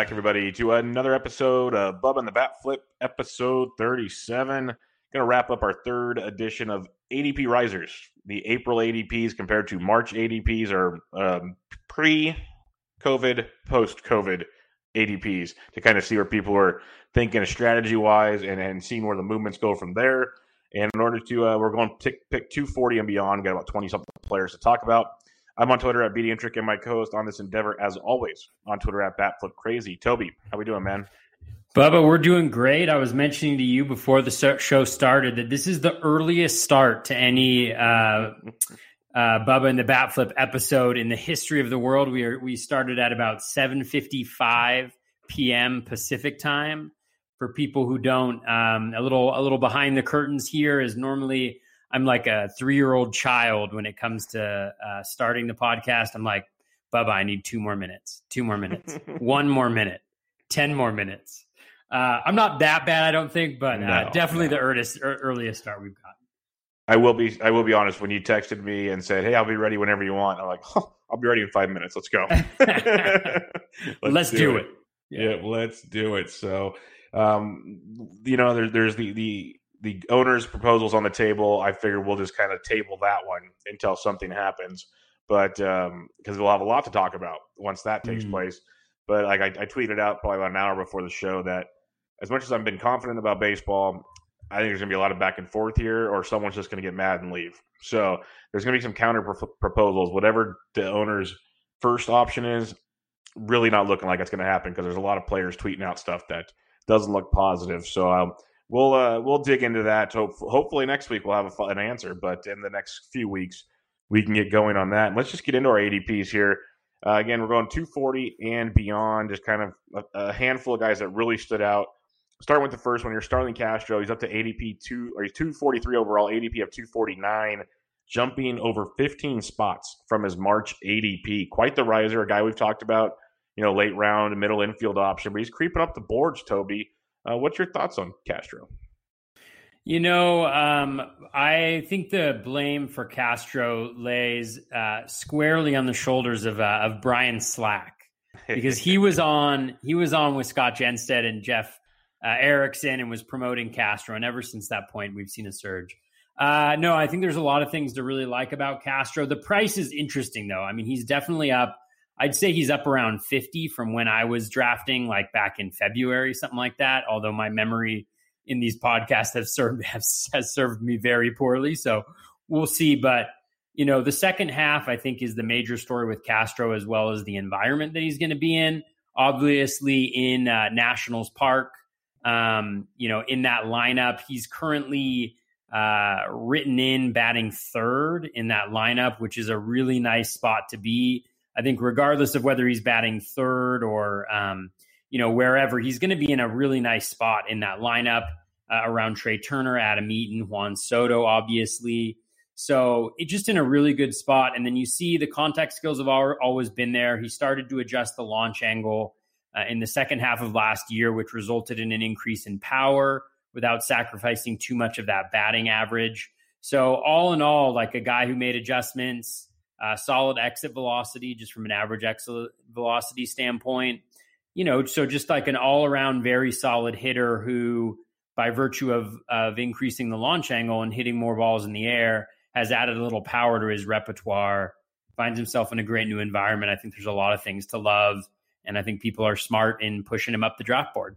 Back, everybody, to another episode of Bub and the Bat Flip, episode 37. Going to wrap up our third edition of ADP Risers. The April ADPs compared to March ADPs are um, pre COVID, post COVID ADPs to kind of see where people are thinking strategy wise and, and seeing where the movements go from there. And in order to, uh, we're going to pick, pick 240 and beyond, got about 20 something players to talk about. I'm on Twitter at BDintric and my co-host on this endeavor, as always, on Twitter at BatFlipCrazy. Toby, how we doing, man? Bubba, we're doing great. I was mentioning to you before the show started that this is the earliest start to any uh, uh, Bubba and the Batflip episode in the history of the world. We are we started at about 7:55 p.m. Pacific time. For people who don't, um, a little a little behind the curtains here is normally I'm like a three year old child when it comes to uh, starting the podcast. I'm like, Bubba, I need two more minutes, two more minutes, one more minute, 10 more minutes. Uh, I'm not that bad, I don't think, but uh, no, definitely no. the earliest, er, earliest start we've got. I will be. I will be honest. When you texted me and said, "Hey, I'll be ready whenever you want," I'm like, oh, "I'll be ready in five minutes. Let's go. let's, let's, do, do it. it. Yeah. yeah. let's do it." So, um, you know, there, there's the the the owner's proposals on the table. I figure we'll just kind of table that one until something happens. But because um, we'll have a lot to talk about once that takes mm. place. But like I, I, tweeted out probably about an hour before the show that as much as I've been confident about baseball, I think there's going to be a lot of back and forth here, or someone's just going to get mad and leave. So there's going to be some counter proposals. Whatever the owner's first option is, really not looking like it's going to happen because there's a lot of players tweeting out stuff that doesn't look positive. So um, we'll uh, we'll dig into that. Hope, hopefully next week we'll have a, an answer, but in the next few weeks we can get going on that. And let's just get into our ADPs here. Uh, again, we're going 240 and beyond. Just kind of a, a, handful of guys that really stood out. Starting with the first one, you're Starlin Castro. He's up to ADP two or he's 243 overall, ADP of 249, jumping over 15 spots from his March ADP. Quite the riser, a guy we've talked about. You know, late round, middle infield option, but he's creeping up the boards, Toby. Uh, what's your thoughts on Castro? You know, um, I think the blame for Castro lays uh, squarely on the shoulders of uh, of Brian Slack because he was on he was on with Scott Genstead and Jeff uh, Erickson and was promoting Castro, and ever since that point, we've seen a surge. Uh, no, I think there's a lot of things to really like about Castro. The price is interesting, though. I mean, he's definitely up I'd say he's up around 50 from when I was drafting, like back in February, something like that. Although my memory in these podcasts have served has, served me very poorly, so we'll see. But you know, the second half I think is the major story with Castro, as well as the environment that he's going to be in. Obviously, in uh, Nationals Park, um, you know, in that lineup. He's currently uh, written in batting third in that lineup, which is a really nice spot to be. I think, regardless of whether he's batting third or, um, you know, wherever, he's going to be in a really nice spot in that lineup uh, around Trea Turner, Adam Eaton, Juan Soto, obviously. So it just in a really good spot. And then you see the contact skills have always been there. He started to adjust the launch angle uh, in the second half of last year, which resulted in an increase in power without sacrificing too much of that batting average. So, all in all, like a guy who made adjustments, uh, solid exit velocity just from an average exit velocity standpoint. You know, so just like an all around very solid hitter who, by virtue of, of increasing the launch angle and hitting more balls in the air, has added a little power to his repertoire, finds himself in a great new environment. I think there's a lot of things to love. And I think people are smart in pushing him up the draft board.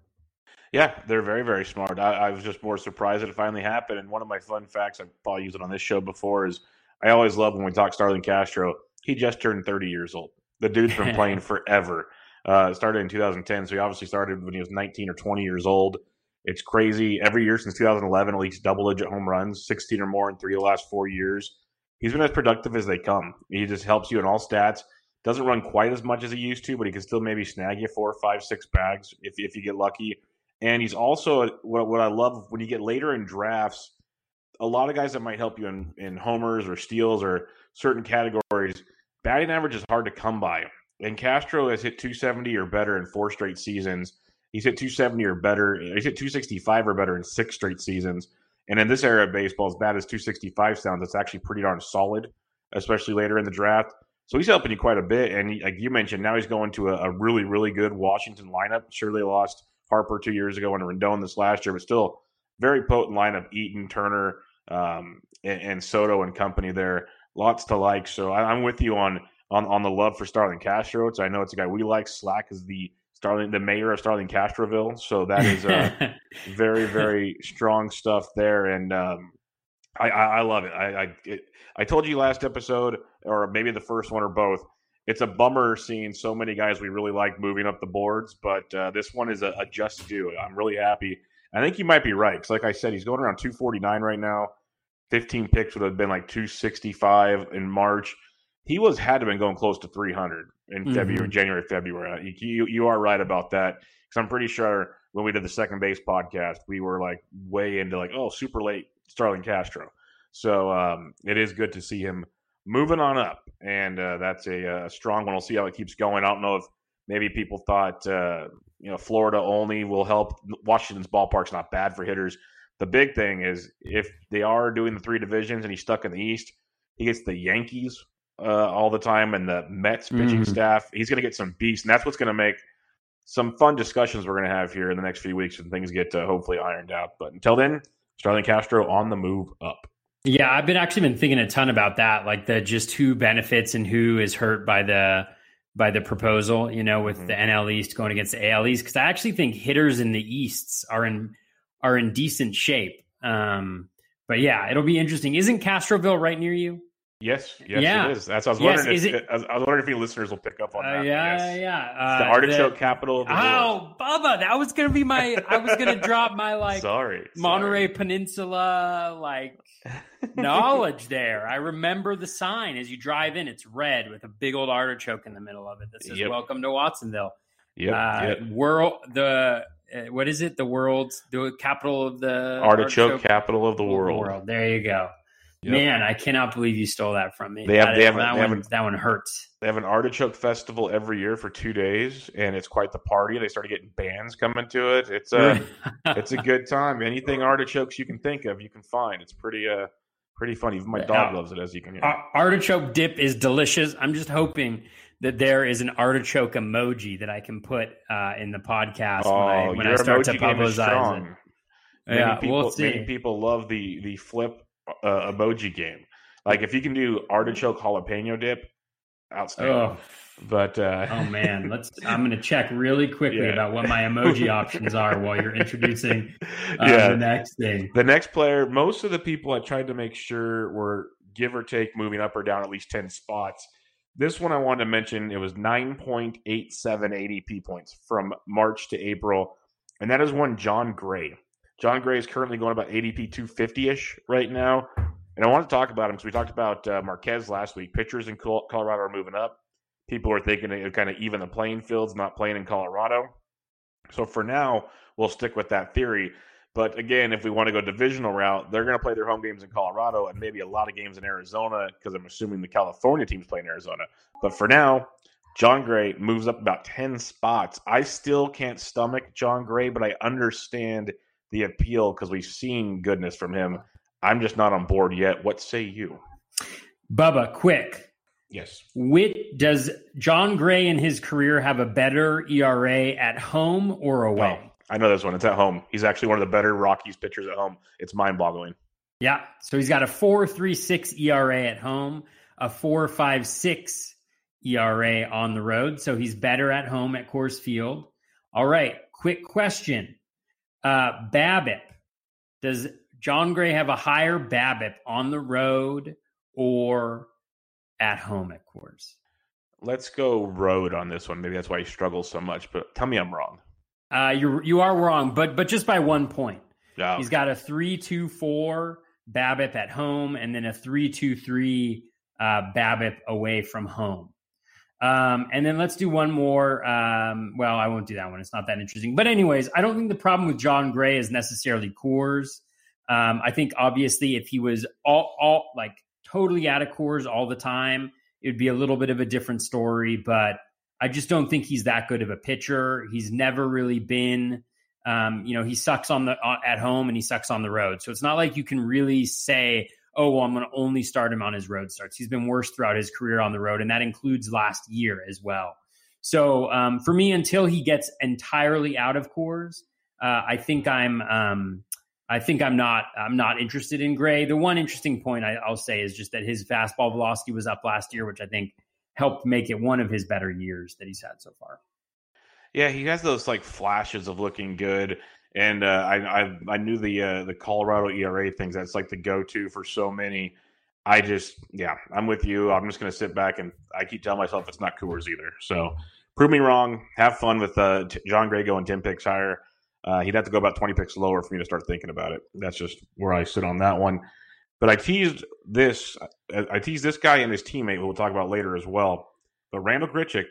Yeah, they're very, very smart. I, I, was just more surprised that it finally happened. And one of my fun facts, I've probably used it on this show before, is I always love when we talk Starlin Castro. He just turned 30 years old. The dude's been playing forever. Uh, started in 2010, so he obviously started when he was 19 or 20 years old. It's crazy. Every year since 2011, at least double digit home runs, 16 or more in three of the last four years. He's been as productive as they come. He just helps you in all stats. Doesn't run quite as much as he used to, but he can still maybe snag you four, five, six bags if, if you get lucky. And he's also what, what I love when you get later in drafts, a lot of guys that might help you in, in homers or steals or certain categories. Batting average is hard to come by. And Castro has hit 270 or better in four straight seasons. He's hit 270 or better. He's hit 265 or better in six straight seasons. And in this era of baseball, as bad as 265 sounds, it's actually pretty darn solid, especially later in the draft. So he's helping you quite a bit. And like you mentioned, now he's going to a, a really, really good Washington lineup. Surely lost Harper two years ago and Rendon this last year, but still very potent lineup. Eaton, Turner, um, and, and, Soto and company there. Lots to like. So I, am with you on on on the love for Starlin Castro. So I know it's a guy we like. Slack is the Starling, the mayor of Starling Castroville. So that is uh, very very strong stuff there, and um, I, I, I love it. I I, it, I told you last episode, or maybe the first one or both it's a bummer seeing so many guys we really like moving up the boards, but uh, this one is a, a just do. I'm really happy. I think you might be right because, like I said, he's going around 249 right now. 15 picks would have been like 265 in March. He was had to have been going close to 300 in mm-hmm. February, January, February. You, you are right about that because I'm pretty sure when we did the second base podcast, we were like way into like, oh, super late Starlin Castro. So um, it is good to see him moving on up, and uh, that's a, a, uh, strong one. We'll see how it keeps going. I don't know if maybe people thought uh, you know Florida only will help. Washington's ballpark's not bad for hitters. The big thing is if they are doing the three divisions and he's stuck in the East, he gets the Yankees uh, all the time and the Mets pitching mm. staff. He's going to get some beast, and that's what's going to make some fun discussions we're going to have here in the next few weeks when things get uh, hopefully ironed out. But until then, Starlin Castro on the move up. Yeah, I've been actually been thinking a ton about that, like the just who benefits and who is hurt by the by the proposal. You know, with mm-hmm. the NL East going against the AL East, because I actually think hitters in the Easts are in are in decent shape. Um, but yeah, it'll be interesting. Isn't Castroville right near you? Yes, yes, yeah. it is. That's I was yes, wondering. If, it, I was wondering if any listeners will pick up on uh, that. yeah, yes. yeah. Uh, the artichoke the, capital. Of the oh, world. Bubba, that was gonna be my. I was gonna drop my like. Sorry, Monterey sorry. Peninsula like knowledge there. I remember the sign as you drive in. It's red with a big old artichoke in the middle of it that says yep. "Welcome to Watsonville." Yep. Uh, yep. World the uh, what is it? The world's the capital of the artichoke, artichoke capital of the world. world. There you go. Yep. Man, I cannot believe you stole that from me. They have, that, they have, that, they one, have that one hurts. They have an artichoke festival every year for two days, and it's quite the party. They started getting bands coming to it. It's a it's a good time. Anything artichokes you can think of, you can find. It's pretty uh pretty funny. Even my dog loves it, as you can hear. Artichoke dip is delicious. I'm just hoping that there is an artichoke emoji that I can put uh, in the podcast oh, when I when I start to publicize it. Many yeah, people, we'll see. Many people love the the flip uh, emoji game. Like if you can do artichoke jalapeno dip, outstanding. Oh. But uh, oh man, let's. I'm going to check really quickly yeah. about what my emoji options are while you're introducing uh, yeah. the next thing. The next player, most of the people I tried to make sure were give or take moving up or down at least ten spots. This one I wanted to mention. It was 9.87 ADP points from March to April and that is one Jon Gray. Jon Gray is currently going about ADP 250 ish right now. And I want to talk about him because we talked about uh, Marquez last week. Pitchers in Colorado are moving up. People are thinking it kind of even the playing fields, not playing in Colorado. So for now, we'll stick with that theory. But again, if we want to go divisional route, they're going to play their home games in Colorado and maybe a lot of games in Arizona because I'm assuming the California teams play in Arizona. But for now, Jon Gray moves up about 10 spots. I still can't stomach Jon Gray, but I understand the appeal because we've seen goodness from him. I'm just not on board yet. What say you? Bubba, quick. Yes. Whit, does Jon Gray in his career have a better ERA at home or away? I know this one. It's at home. He's actually one of the better Rockies pitchers at home. It's mind boggling. Yeah. So he's got a 4.36 ERA at home, a 4.56 ERA on the road. So he's better at home at Coors Field. All right. Quick question. Uh, BABIP. Does Jon Gray have a higher BABIP on the road or at home at Coors? Let's go road on this one. Maybe that's why he struggles so much. But tell me I'm wrong. Uh, you you are wrong, but but just by one point. Oh. He's got a three two four BABIP at home, and then a three two three uh, BABIP away from home. Um, and then let's do one more. Um, well, I won't do that one. It's not that interesting. But anyways, I don't think the problem with Jon Gray is necessarily Coors. Um, I think obviously if he was all, all like totally out of Coors all the time, it would be a little bit of a different story. But I just don't think he's that good of a pitcher. He's never really been. Um, you know, he sucks on the uh, at home and he sucks on the road. So it's not like you can really say, oh, well, I'm going to only start him on his road starts. He's been worse throughout his career on the road, and that includes last year as well. So um, for me, until he gets entirely out of Coors, uh, I think I'm. Um, I think I'm not. I'm not interested in Gray. The one interesting point I, I'll say is just that his fastball velocity was up last year, which I think helped make it one of his better years that he's had so far. Yeah, he has those like flashes of looking good and uh, I, I, I knew the uh, the Colorado ERA things. That's like the go to for so many. I just yeah, I'm with you. I'm just gonna sit back and I keep telling myself it's not Coors either. So prove me wrong. Have fun with uh, T- Jon Gray going ten picks higher. Uh, he'd have to go about 20 picks lower for me to start thinking about it. That's just where I sit on that one. But I teased this. I teased this guy and his teammate, who we'll talk about later as well. But Randall Grichuk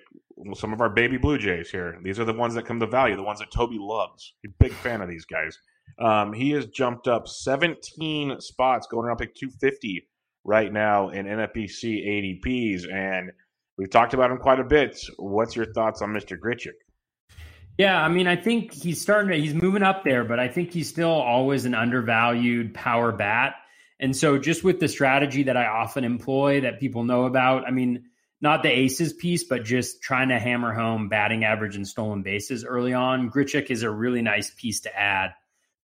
some of our baby Blue Jays here. These are the ones that come to value, the ones that Toby loves. He's a big fan of these guys. Um, he has jumped up 17 spots, going around pick 250 right now in NFBC ADPs, and we've talked about him quite a bit. What's your thoughts on Mr. Grichuk? Yeah, I mean, I think he's starting to, he's moving up there, but I think he's still always an undervalued power bat. And so, just with the strategy that I often employ that people know about, I mean, not the aces piece, but just trying to hammer home batting average and stolen bases early on. Grichuk is a really nice piece to add.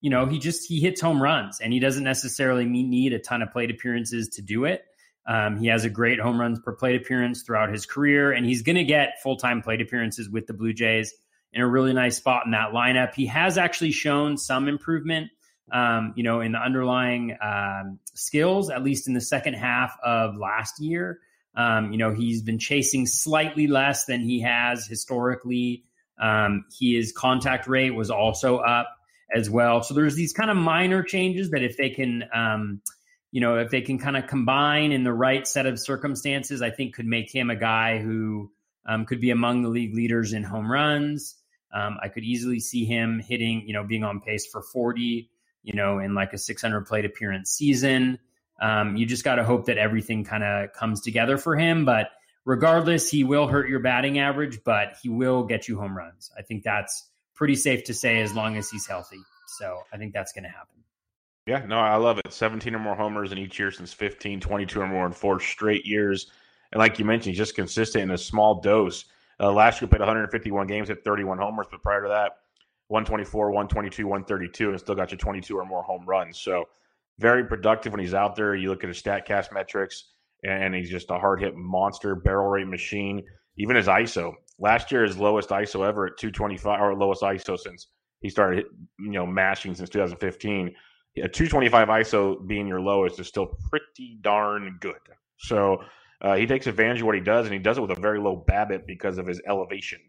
You know, he just he hits home runs, and he doesn't necessarily need a ton of plate appearances to do it. Um, he has a great home runs per plate appearance throughout his career, and he's going to get full time plate appearances with the Blue Jays in a really nice spot in that lineup. He has actually shown some improvement, um, you know, in the underlying um, skills, at least in the second half of last year. Um, you know, he's been chasing slightly less than he has historically. Um, his contact rate was also up as well. So there's these kind of minor changes that if they can, um, you know, if they can kind of combine in the right set of circumstances, I think could make him a guy who um, could be among the league leaders in home runs. Um, I could easily see him hitting, you know, being on pace for 40, you know, in like a 600 plate appearance season. Um, you just got to hope that everything kind of comes together for him. But regardless, he will hurt your batting average, but he will get you home runs. I think that's pretty safe to say as long as he's healthy. So I think that's going to happen. Yeah, no, I love it. 17 or more homers in each year since 15, 22 or more in four straight years. And like you mentioned, he's just consistent in a small dose. Uh, last year, played 151 games, hit 31 homers, but prior to that, 124, 122, 132, and still got you 22 or more home runs. So very productive when he's out there. You look at his StatCast metrics, and he's just a hard hit monster, barrel rate machine. Even his ISO last year, his lowest ISO ever at 225, or lowest ISO since he started, you know, mashing since 2015. A 225 ISO being your lowest is still pretty darn good. So uh, he takes advantage of what he does, and he does it with a very low BABIP because of his elevation.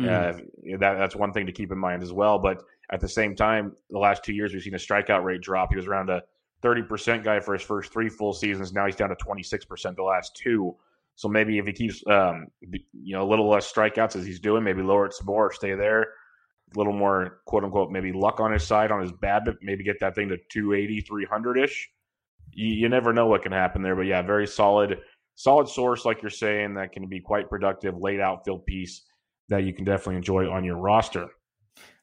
Mm. Uh, that, that's one thing to keep in mind as well. But at the same time, the last two years we've seen a strikeout rate drop. He was around a 30% guy for his first three full seasons. Now he's down to 26% the last two. So maybe if he keeps, um, you know, a little less strikeouts as he's doing, maybe lower it some more, or stay there. A little more, quote unquote, maybe luck on his side on his BABIP, maybe get that thing to 280, 300 ish. You, you never know what can happen there. But yeah, very solid, solid source, like you're saying, that can be quite productive, late outfield piece that you can definitely enjoy on your roster.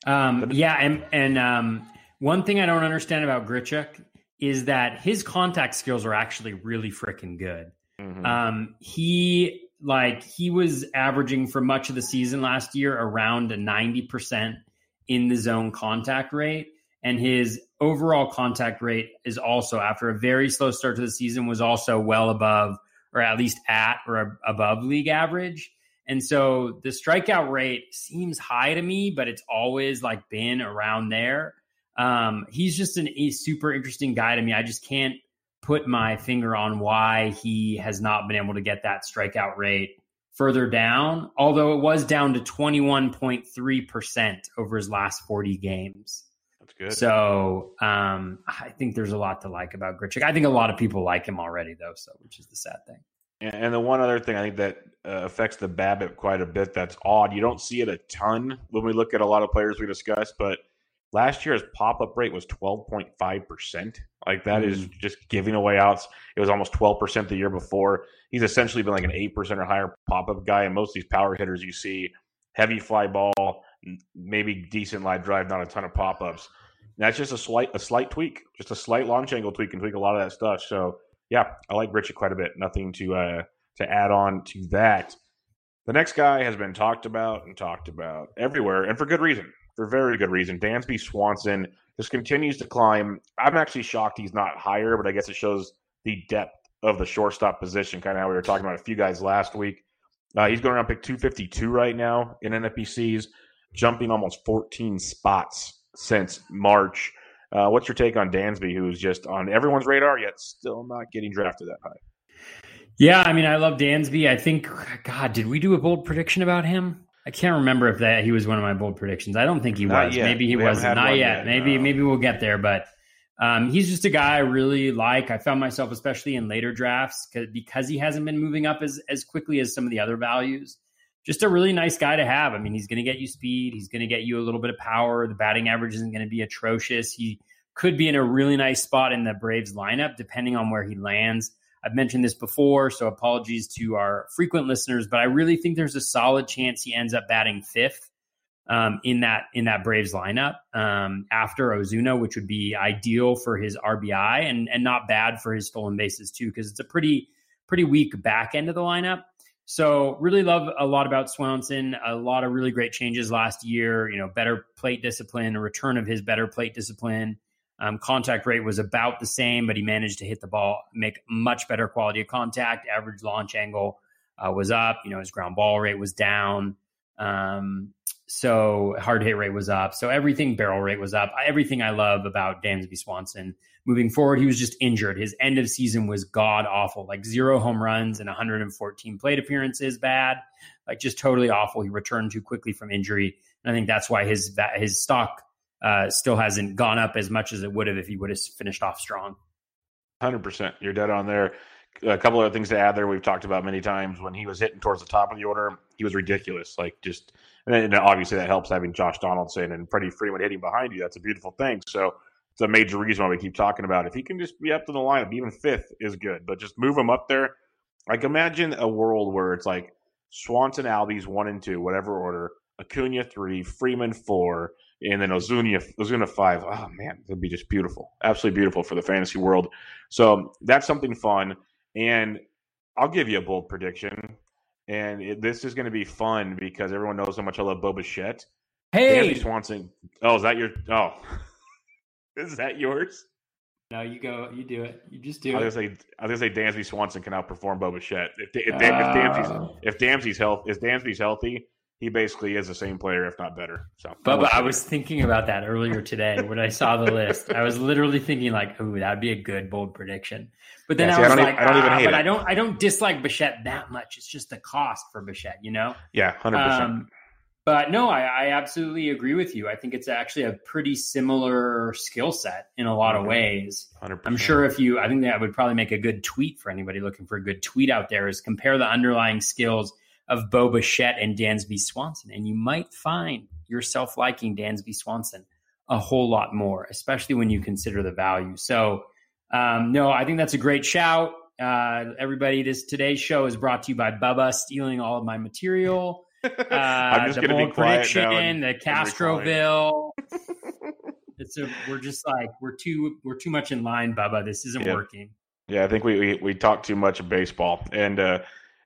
Um, yeah, and and um, one thing I don't understand about Grichuk is that his contact skills are actually really freaking good. Mm-hmm. Um, he like he was averaging for much of the season last year around a ninety percent in the zone contact rate, and his overall contact rate is also after a very slow start to the season was also well above or at least at or above league average. And so the strikeout rate seems high to me, but it's always like been around there. Um, he's just an, a super interesting guy to me. I just can't put my finger on why he has not been able to get that strikeout rate further down, although it was down to 21.3% over his last 40 games. That's good. So um, I think there's a lot to like about Grichuk. I think a lot of people like him already, though, so which is the sad thing. And the one other thing I think that uh, affects the BABIP quite a bit that's odd. You don't see it a ton when we look at a lot of players we discuss, but last year's pop up rate was 12.5%. Like that mm. is just giving away outs. It was almost 12% the year before. He's essentially been like an 8% or higher pop up guy. And most of these power hitters you see, heavy fly ball, maybe decent line drive, not a ton of pop ups. That's just a slight a slight tweak, just a slight launch angle tweak and tweak a lot of that stuff. So yeah, I like Richard quite a bit. Nothing to uh, to add on to that. The next guy has been talked about and talked about everywhere, and for good reason. For very good reason. Dansby Swanson just continues to climb. I'm actually shocked he's not higher, but I guess it shows the depth of the shortstop position, kind of how we were talking about a few guys last week. Uh, he's going around pick 252 right now in NFBCs, jumping almost 14 spots since March. Uh, what's your take on Dansby, who's just on everyone's radar yet still not getting drafted that high? Yeah, I mean, I love Dansby. I think, God, did we do a bold prediction about him? I can't remember if that he was one of my bold predictions. I don't think he not was. Yet. Maybe he we wasn't. Not yet. yet. Maybe no. maybe we'll get there. But um, he's just a guy I really like. I found myself, especially in later drafts, because he hasn't been moving up as as quickly as some of the other values. Just a really nice guy to have. I mean, he's going to get you speed. He's going to get you a little bit of power. The batting average isn't going to be atrocious. He could be in a really nice spot in the Braves lineup, depending on where he lands. I've mentioned this before, so apologies to our frequent listeners, but I really think there's a solid chance he ends up batting fifth um, in that in that Braves lineup um, after Ozuna, which would be ideal for his RBI and and not bad for his stolen bases too, because it's a pretty pretty weak back end of the lineup. So really love a lot about Swanson. A lot of really great changes last year. You know, better plate discipline, a return of his better plate discipline. Um, contact rate was about the same, but he managed to hit the ball, make much better quality of contact. Average launch angle uh, was up. You know, his ground ball rate was down. Um, so hard hit rate was up. So everything barrel rate was up. Everything I love about Dansby Swanson. Moving forward, he was just injured. His end of season was god awful, like zero home runs and 114 plate appearances, bad, like just totally awful. He returned too quickly from injury, and I think that's why his his stock uh, still hasn't gone up as much as it would have if he would have finished off strong. 100%. You're dead on there. A couple of things to add there. We've talked about many times when he was hitting towards the top of the order, he was ridiculous. Like just, and obviously that helps having Josh Donaldson and Freddie Freeman hitting behind you. That's a beautiful thing. So it's a major reason why we keep talking about. It. If he can just be up to the lineup, even fifth is good, but just move him up there. Like imagine a world where it's like Swanson, Albies one and two, whatever order, Acuna three, Freeman four, and then Ozuna Ozuna five. Oh man, it'd be just beautiful, absolutely beautiful for the fantasy world. So that's something fun, and I'll give you a bold prediction. And it, this is going to be fun because everyone knows how much I love Bo Bichette. Hey, Andy Swanson. Oh, is that your? Oh, is that yours? No, you go. You do it. You just do I was it. Gonna say, I was gonna say Dansby Swanson can outperform Bo Bichette. If, if, if, uh, if Dansby's if Dansby's health if Dansby's healthy, he basically is the same player, if not better. So, but, I was thinking about that earlier today when I saw the list. I was literally thinking like, "Ooh, that'd be a good bold prediction." But then yeah, see, I was I like, even, I don't even ah, hate but it. I don't, I don't dislike Bichette that much. It's just the cost for Bichette, you know? Yeah, hundred um, percent. But no, I, I, absolutely agree with you. I think it's actually a pretty similar skill set in a lot of ways. i am sure if you, I think that would probably make a good tweet for anybody looking for a good tweet out there is compare the underlying skills of Bo Bichette and Dansby Swanson. And you might find yourself liking Dansby Swanson a whole lot more, especially when you consider the value. So, um, no, I think that's a great shout. Uh, everybody, this today's show is brought to you by Bubba stealing all of my material. Uh, I'm just going to be quiet prediction, now. the Castroville. it's a, we're just like we're too we're too much in line, Bubba. This isn't yeah. working. Yeah, I think we, we we talk too much of baseball, and uh,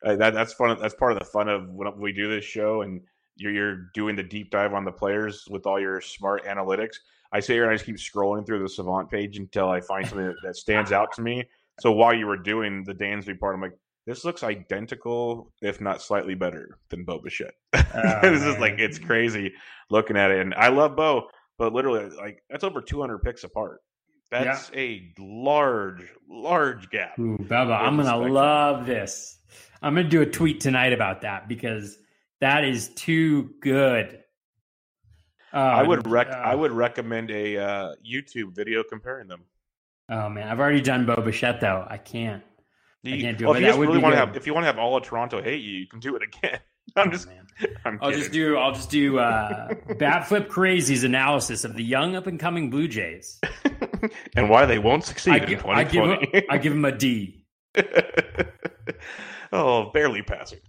uh, that that's fun. That's part of the fun of when we do this show, and you're, you're doing the deep dive on the players with all your smart analytics. I sit here and I just keep scrolling through the Savant page until I find something that, that stands out to me. So while you were doing the Dansby part, I'm like, this looks identical, if not slightly better than Bo Bichette. Oh, this is like it's crazy looking at it, and I love Bo, but literally, like that's over 200 picks apart. That's yeah. a large, large gap. Ooh, I'm gonna spectrum. love this. I'm gonna do a tweet tonight about that because that is too good. Uh, I would rec- uh, I would recommend a uh, YouTube video comparing them. Oh man, I've already done Bo Bichette though. I can't. I can't do well, it. If you really want to have, if you want to have all of Toronto hate you, you can do it again. I'm oh, just, I'm I'll just do, I'll just do uh, Bat Flip Crazy's analysis of the young up and coming Blue Jays and why they won't succeed I give, in 2020. I give, him, I give him a D. oh, barely passing.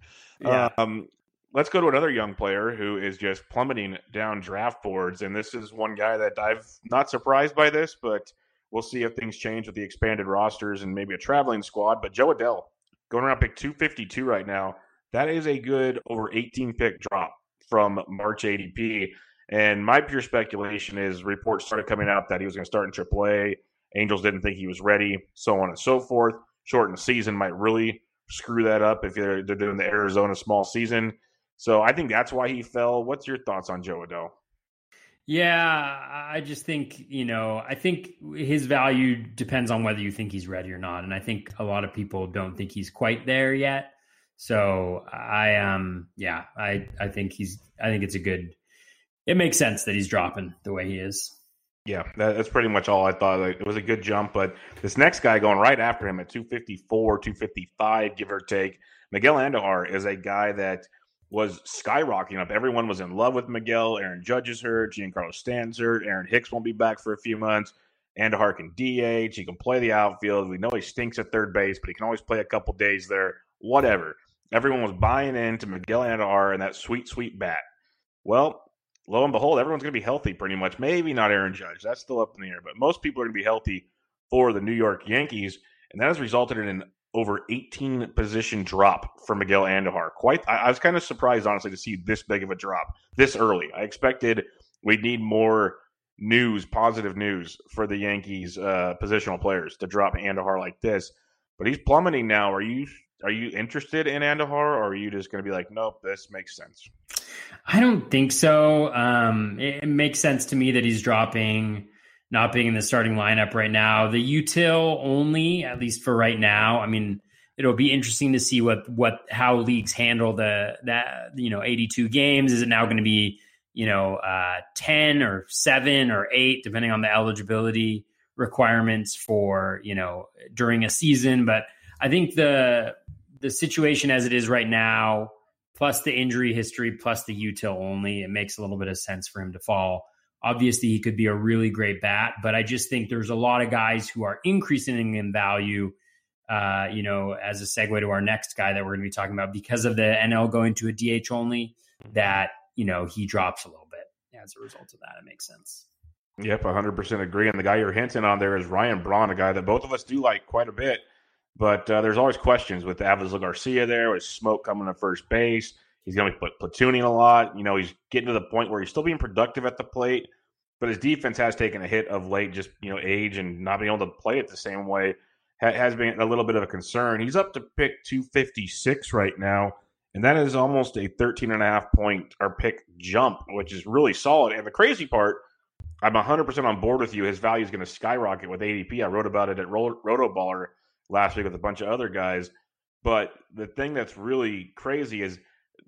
Yeah. Um, let's go to another young player who is just plummeting down draft boards, and this is one guy that I've not surprised by this, but We'll see if things change with the expanded rosters and maybe a traveling squad. But Jo Adell going around pick 252 right now. That is a good over 18 pick drop from March ADP. And my pure speculation is reports started coming out that he was going to start in AAA. Angels didn't think he was ready, so on and so forth. Shortened season might really screw that up if they're, they're doing the Arizona small season. So I think that's why he fell. What's your thoughts on Jo Adell? Yeah, I just think, you know, I think his value depends on whether you think he's ready or not. And I think a lot of people don't think he's quite there yet. So I um yeah, I I think he's I think it's a good it makes sense that he's dropping the way he is. Yeah, that's pretty much all I thought. It was a good jump, but this next guy going right after him at 254, 255, give or take, Miguel Andujar is a guy that was skyrocketing up. Everyone was in love with Miguel. Aaron Judge is hurt. Giancarlo Stanton's hurt. Aaron Hicks won't be back for a few months. Andujar can DH. He can play the outfield. We know he stinks at third base, but he can always play a couple days there. Whatever. Everyone was buying into Miguel Andujar and that sweet, sweet bat. Well, lo and behold, everyone's going to be healthy pretty much. Maybe not Aaron Judge. That's still up in the air, but most people are going to be healthy for the New York Yankees. And that has resulted in an over 18 position drop for Miguel Andujar. Quite, I, I was kind of surprised, honestly, to see this big of a drop this early. I expected we'd need more news, positive news for the Yankees uh, positional players to drop Andujar like this. But he's plummeting now. Are you are you interested in Andujar, or are you just going to be like, nope, this makes sense? I don't think so. Um, it, it makes sense to me that he's dropping not being in the starting lineup right now. The util only, at least for right now. I mean, it'll be interesting to see what what how leagues handle the that you know 82 games. Is it now going to be you know uh, 10 or seven or eight, depending on the eligibility requirements for you know during a season? But I think the the situation as it is right now, plus the injury history, plus the util only, it makes a little bit of sense for him to fall Obviously, he could be a really great bat, but I just think there's a lot of guys who are increasing in value. Uh, you know, as a segue to our next guy that we're going to be talking about, because of the NL going to a DH only, that you know he drops a little bit as a result of that. It makes sense. Yep, 100% agree. And the guy you're hinting on there is Ryan Braun, a guy that both of us do like quite a bit. But uh, there's always questions with Avisail Garcia there, with Smoak coming to first base. He's going to be platooning a lot. You know, he's getting to the point where he's still being productive at the plate, but his defense has taken a hit of late. Just you know, age and not being able to play it the same way has been a little bit of a concern. He's up to pick 256 right now, and that is almost a 13 and a half point or pick jump, which is really solid. And the crazy part, I'm 100% on board with you. His value is going to skyrocket with ADP. I wrote about it at Rotoballer last week with a bunch of other guys. But the thing that's really crazy is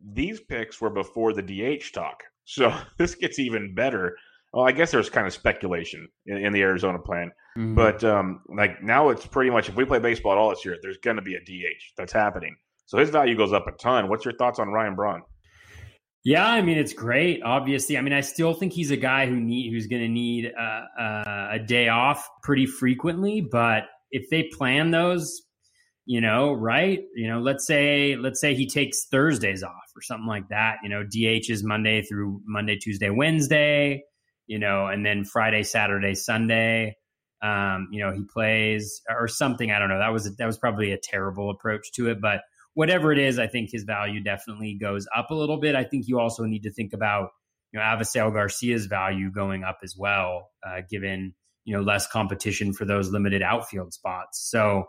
these picks were before the DH talk. So this gets even better. Well, I guess there's kind of speculation in, in the Arizona plan, mm-hmm. but um, like now it's pretty much if we play baseball at all this year, there's going to be a DH that's happening. So his value goes up a ton. What's your thoughts on Ryan Braun? Yeah, I mean it's great. Obviously, I mean I still think he's a guy who need who's going to need a, a, a day off pretty frequently. But if they plan those, you know, right? You know, let's say let's say he takes Thursdays off or something like that. You know, DH is Monday through Monday, Tuesday, Wednesday. You know, and then Friday, Saturday, Sunday. Um, you know, he plays or something. I don't know. That was that was probably a terrible approach to it, but whatever it is, I think his value definitely goes up a little bit. I think you also need to think about you know Avisail Garcia's value going up as well, uh, given you know less competition for those limited outfield spots. So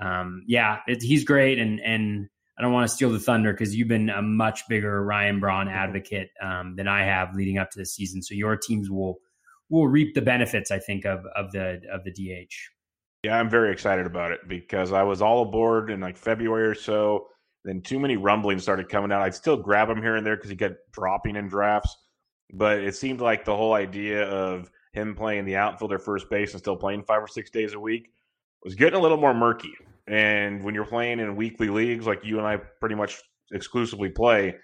um, yeah, it, he's great, and and I don't want to steal the thunder because you've been a much bigger Ryan Braun advocate um, than I have leading up to the season. So your teams will will reap the benefits, I think, of of the of the DH. Yeah, I'm very excited about it because I was all aboard in like February or so. Then too many rumblings started coming out. I'd still grab him here and there because he kept dropping in drafts. But it seemed like the whole idea of him playing the outfielder first base and still playing five or six days a week was getting a little more murky. And when you're playing in weekly leagues like you and I pretty much exclusively play,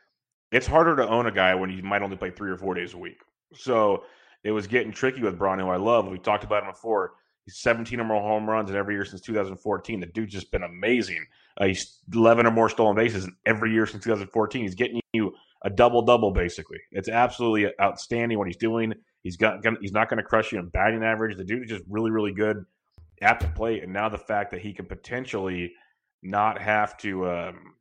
it's harder to own a guy when you might only play three or four days a week. So it was getting tricky with Braun, who I love. We talked about him before. He's 17 or more home runs in every year since 2014. The dude's just been amazing. Uh, he's 11 or more stolen bases every year since 2014. He's getting you a double double basically. It's absolutely outstanding what he's doing. He's got he's not going to crush you in batting average. The dude is just really really good at the plate, and now the fact that he can potentially not have to um,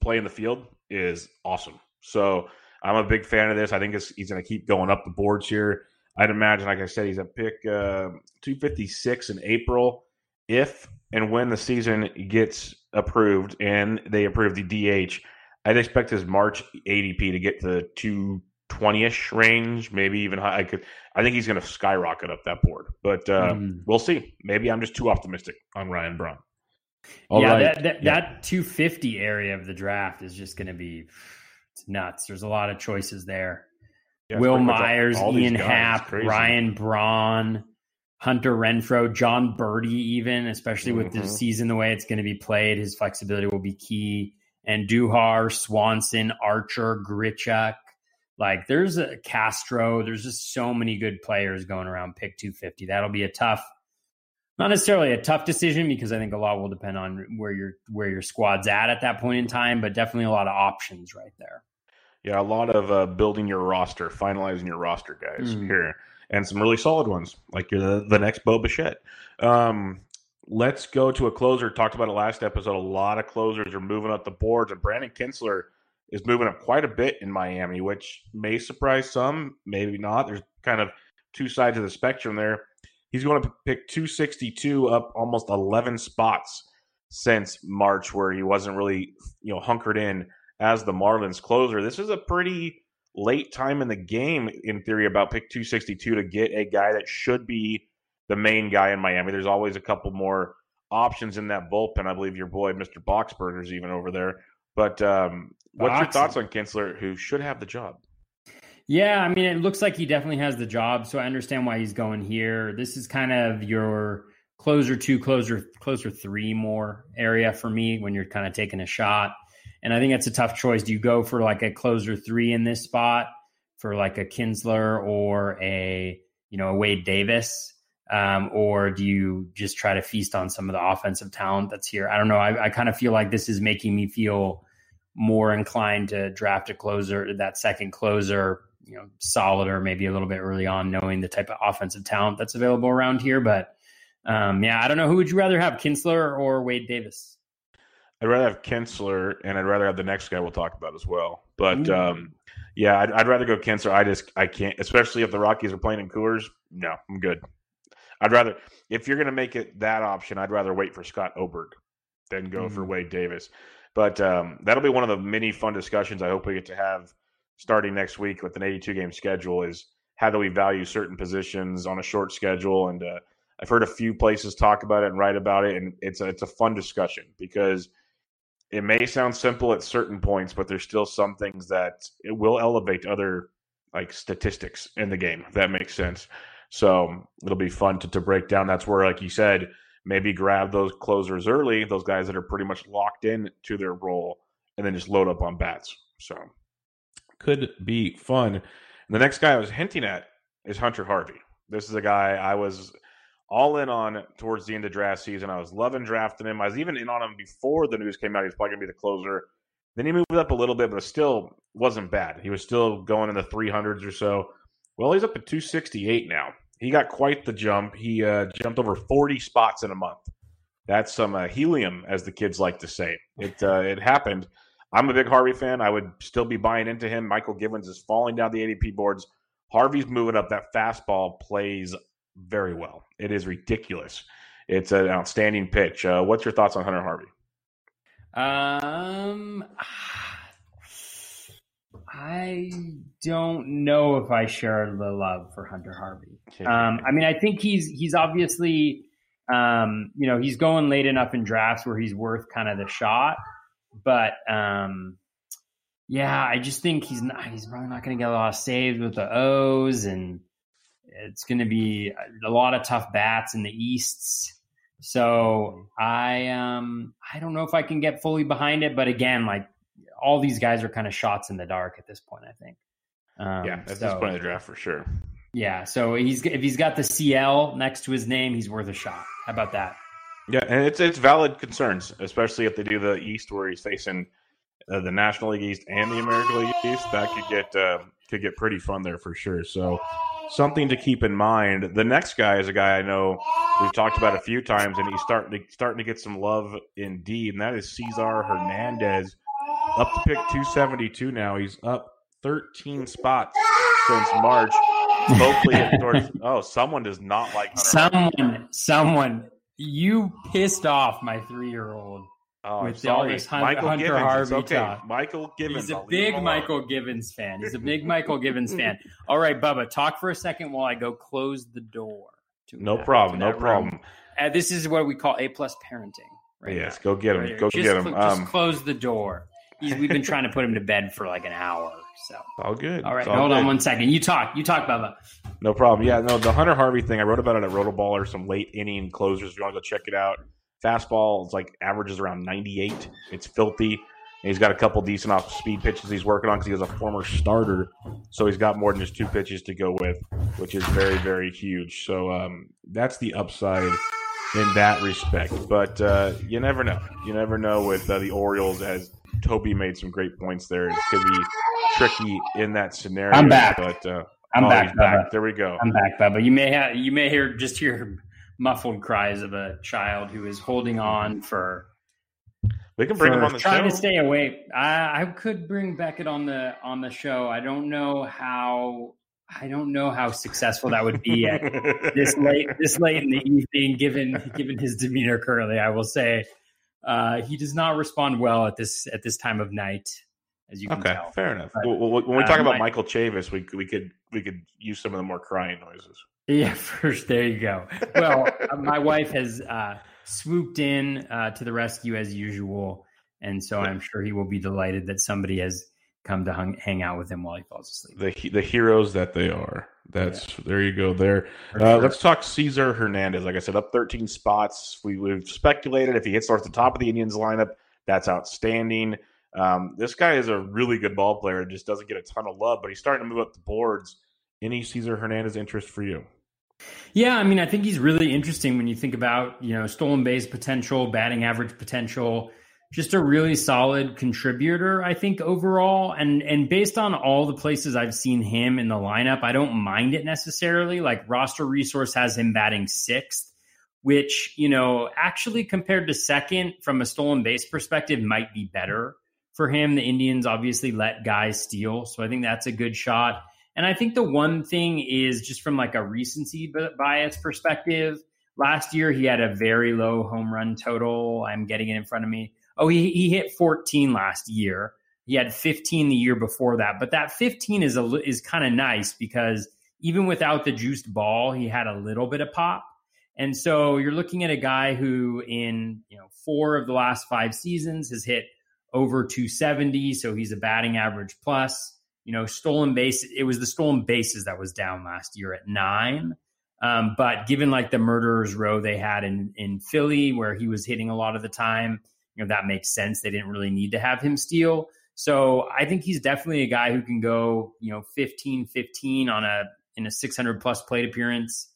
play in the field is awesome. So I'm a big fan of this. I think he's going to keep going up the boards here. I'd imagine, like I said, he's at pick uh, 256 in April. If and when the season gets approved and they approve the DH, I'd expect his March ADP to get to 220 ish range, maybe even high. I could, I think he's going to skyrocket up that board, but uh, mm. we'll see. Maybe I'm just too optimistic on Ryan Braun. All yeah, right. that, that, yeah, that, 250 area of the draft is just going to be it's nuts. There's a lot of choices there. Yeah, Wil Myers, Ian Happ, Ryan Braun, Hunter Renfroe, Jon Berti, even, especially with mm-hmm. the season the way it's going to be played, his flexibility will be key. Andujar, Swanson, Archer, Grichuk. Like there's a Castro. There's just so many good players going around pick 250. That'll be a tough, not necessarily a tough decision because I think a lot will depend on where your where your squad's at at that point in time, but definitely a lot of options right there. Yeah, a lot of uh, building your roster, finalizing your roster, guys mm. here, and some really solid ones like you're the, the next Bo Bichette. Um, let's go to a closer. Talked about it last episode. A lot of closers are moving up the boards, and Brandon Kintzler is moving up quite a bit in Miami, which may surprise some, maybe not. There's kind of two sides of the spectrum there. He's going to pick 262 up almost 11 spots since March, where he wasn't really, you know, hunkered in as the Marlins closer. This is a pretty late time in the game, in theory, about pick 262 to get a guy that should be the main guy in Miami. There's always a couple more options in that bullpen. I believe your boy, Mr. Boxberger's even over there. But um, what's your thoughts on Kintzler, who should have the job? Yeah, I mean, it looks like he definitely has the job, so I understand why he's going here. This is kind of your closer two, closer, closer three more area for me when you're kind of taking a shot. And I think that's a tough choice. Do you go for like a closer three in this spot for like a Kintzler or a, you know, a Wade Davis? Um, or do you just try to feast on some of the offensive talent that's here? I don't know. I, I kind of feel like this is making me feel more inclined to draft a closer, that second closer, you know, solid or maybe a little bit early on, knowing the type of offensive talent that's available around here. But um, yeah, I don't know. Who would you rather have, Kintzler or Wade Davis? I'd rather have Kintzler, and I'd rather have the next guy we'll talk about as well. But um, yeah, I'd, I'd, rather go Kintzler. I just I can't, especially if the Rockies are playing in Coors. No, I'm good. I'd rather if you're going to make it that option, I'd rather wait for Scott Oberg than go mm-hmm. for Wade Davis. But um, that'll be one of the many fun discussions I hope we get to have starting next week with an 82 game schedule. Is how do we value certain positions on a short schedule? And uh, I've heard a few places talk about it and write about it, and it's a, it's a fun discussion because it may sound simple at certain points, but there's still some things that it will elevate other like statistics in the game. If that makes sense. So it'll be fun to, to break down. That's where, like you said, maybe grab those closers early, those guys that are pretty much locked in to their role, and then just load up on bats. So could be fun. And the next guy I was hinting at is Hunter Harvey. This is a guy I was all in on towards the end of draft season. I was loving drafting him. I was even in on him before the news came out. He was probably going to be the closer. Then he moved up a little bit, but still wasn't bad. He was still going in the 300s or so. Well, he's up at 268 now. He got quite the jump. He uh, jumped over 40 spots in a month. That's some uh, helium, as the kids like to say. It uh, it happened. I'm a big Harvey fan. I would still be buying into him. Mychal Givens is falling down the ADP boards. Harvey's moving up. That fastball plays very well. It is ridiculous. It's an outstanding pitch. Uh, what's your thoughts on Hunter Harvey? Um, I don't know if I share the love for Hunter Harvey. Um, I mean, I think he's he's obviously, um, you know, he's going late enough in drafts where he's worth kind of the shot. But um, yeah, I just think he's not. He's probably not going to get a lot of saves with the O's, and it's going to be a lot of tough bats in the Easts. So I um I don't know if I can get fully behind it, but again, like all these guys are kind of shots in the dark at this point. I think. Um, yeah, at so, this point in the draft for sure. Yeah, so he's if he's got the CL next to his name, he's worth a shot. How about that? Yeah, and it's it's valid concerns, especially if they do the East where he's facing uh, the National League East and the American League East. That could get uh, could get pretty fun there for sure. So something to keep in mind. The next guy is a guy I know we've talked about a few times, and he's starting to starting to get some love indeed, and that is Cesar Hernandez, up to pick 272 now. He's up 13 spots since March. Hopefully, towards, oh, someone does not like Hunter someone. Someone, you pissed off my three year old. Oh, with all this Hunter, Mychal Hunter Givens. Harvey okay. talk. Mychal Givens. He's a big Mychal Givens fan. He's a big Mychal Givens fan. All right, Bubba, talk for a second while I go close the door. no that, problem. No problem. Uh, this is what we call A plus parenting. Right yes, now. go get him. Right go just get him. Cl- um, just close the door. He's, we've been trying to put him to bed for like an hour. So all good. All right, all hold good. on one second. You talk. You talk, Bubba. No problem. Yeah, no, the Hunter Harvey thing. I wrote about it at Rotoballer. Some late inning closers. If you want to go check it out Fastball is like averages around 98. It's filthy. And he's got a couple decent off speed pitches he's working on because he was a former starter. So he's got more than just two pitches to go with, which is very, very huge. So um, that's the upside in that respect. But uh, you never know. You never know with uh, the Orioles, as Toby made some great points there. It could be tricky in that scenario. I'm back. But uh, I'm oh, back, back. There we go. I'm back, Bubba. You may have you may hear just hear muffled cries of a child who is holding on for. We can bring him on the trying show. to stay awake. I, I could bring Beckett on the on the show. I don't know how. I don't know how successful that would be at this late this late in the evening, given given his demeanor currently. I will say uh, he does not respond well at this at this time of night, as you can okay, tell. fair enough. But, when we talk uh, about my, Michael Chavis, we we could we could use some of the more crying noises. Yeah, first there you go. Well, uh, my wife has uh, swooped in uh, to the rescue as usual, and so I'm sure he will be delighted that somebody has come to hung, hang out with him while he falls asleep. The the heroes that they are. That's yeah. there you go. There. Uh. Let's talk Cesar Hernandez. Like I said, up 13 spots. We we've speculated if he hits towards the top of the Indians lineup, that's outstanding. Um, this guy is a really good ball player. And just doesn't get a ton of love, but he's starting to move up the boards any Cesar Hernandez interest for you? Yeah, I mean, I think he's really interesting when you think about you know stolen base potential, batting average potential, just a really solid contributor. I think overall, and and based on all the places I've seen him in the lineup, I don't mind it necessarily. Like roster resource has him batting sixth, which you know actually compared to second from a stolen base perspective might be better for him. The Indians obviously let guys steal, so I think that's a good shot. And I think the one thing is just from like a recency bias perspective. Last year he had a very low home run total. I'm getting it in front of me. Oh, he he hit 14 last year. He had 15 the year before that. But that 15 is a is kind of nice because even without the juiced ball, he had a little bit of pop. And so you're looking at a guy who in, you know, four of the last 5 seasons has hit over 270, so he's a batting average plus. You know, stolen base, it was the stolen bases that was down last year at nine. Um, but given like the murderers row they had in in Philly, where he was hitting a lot of the time, you know that makes sense. They didn't really need to have him steal. So I think he's definitely a guy who can go, you know, 15 15 on a in a 600 plus plate appearance,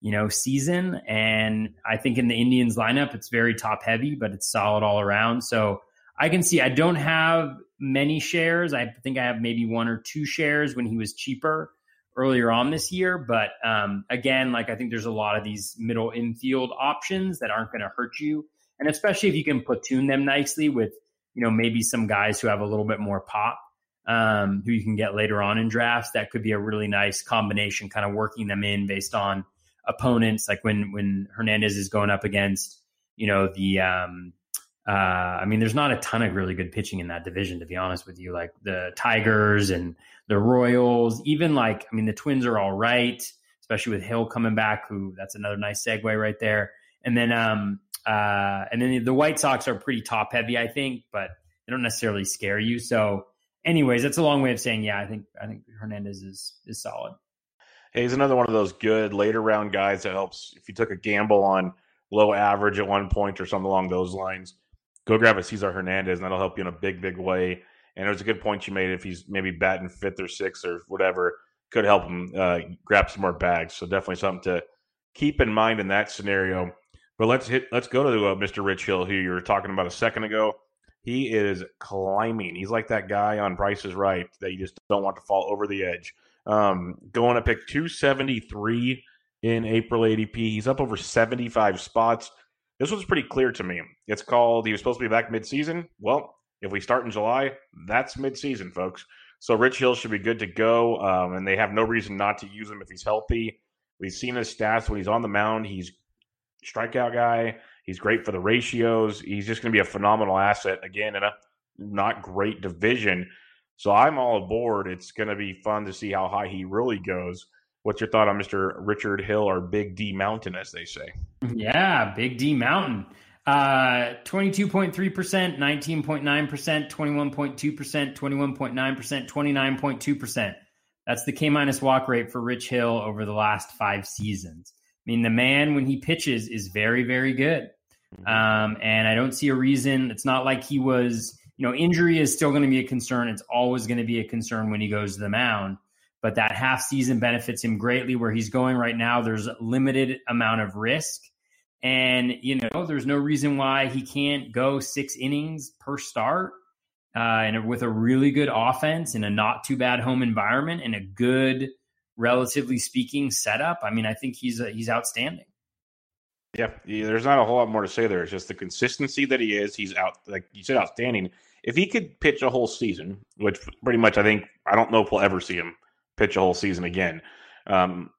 you know, season. And I think in the Indians lineup, it's very top heavy, but it's solid all around. So I can see I don't have many shares. I think I have maybe one or two shares when he was cheaper earlier on this year. But um, again, like I think there's a lot of these middle infield options that aren't going to hurt you, and especially if you can platoon them nicely with you know maybe some guys who have a little bit more pop. Um, who you can get later on in drafts. That could be a really nice combination, kind of working them in based on opponents. Like when when Hernandez is going up against, you know, the um, uh, I mean, there's not a ton of really good pitching in that division, to be honest with you. Like the Tigers and the Royals, even like, I mean, the Twins are all right, especially with Hill coming back, who that's another nice segue right there. And then, um, uh, and then the White Sox are pretty top heavy, I think, but they don't necessarily scare you. So, anyways, that's a long way of saying, yeah, I think I think Hernandez is is solid. Hey, he's another one of those good later round guys that helps if you took a gamble on low average at one point or something along those lines go grab a Cesar Hernandez, and that'll help you in a big, big way. And it was a good point you made. If he's maybe batting fifth or sixth or whatever, could help him uh, grab some more bags. So definitely something to keep in mind in that scenario. But let's hit. Let's go to uh, Mr. Rich Hill, who you were talking about a second ago. He is climbing. He's like that guy on Price is Right that you just don't want to fall over the edge. Um, going to pick 273 in April ADP. He's up over 75 spots. This was pretty clear to me. It's called he was supposed to be back midseason. Well, if we start in July, that's midseason, folks. So Rich Hill should be good to go, um, and they have no reason not to use him if he's healthy. We've seen his stats when he's on the mound. He's strikeout guy. He's great for the ratios. He's just going to be a phenomenal asset again in a not great division. So I'm all aboard. It's going to be fun to see how high he really goes. What's your thought on Mr. Richard Hill or Big D Mountain, as they say? Yeah, Big D Mountain. Uh, 22.3%, 19.9%, 21.2%, 21.9%, 29.2%. That's the K minus walk rate for Rich Hill over the last five seasons. I mean, the man, when he pitches, is very, very good. Mm-hmm. Um, and I don't see a reason. It's not like he was, you know, injury is still going to be a concern. It's always going to be a concern when he goes to the mound but that half season benefits him greatly where he's going right now. There's limited amount of risk. And, you know, there's no reason why he can't go six innings per start. Uh, and with a really good offense in a not too bad home environment and a good, relatively speaking, setup. I mean, I think he's a, he's outstanding. Yeah, there's not a whole lot more to say there. It's just the consistency that he is. He's out, like you said, outstanding. If he could pitch a whole season, which pretty much I think I don't know if we'll ever see him pitch a whole season again. Um,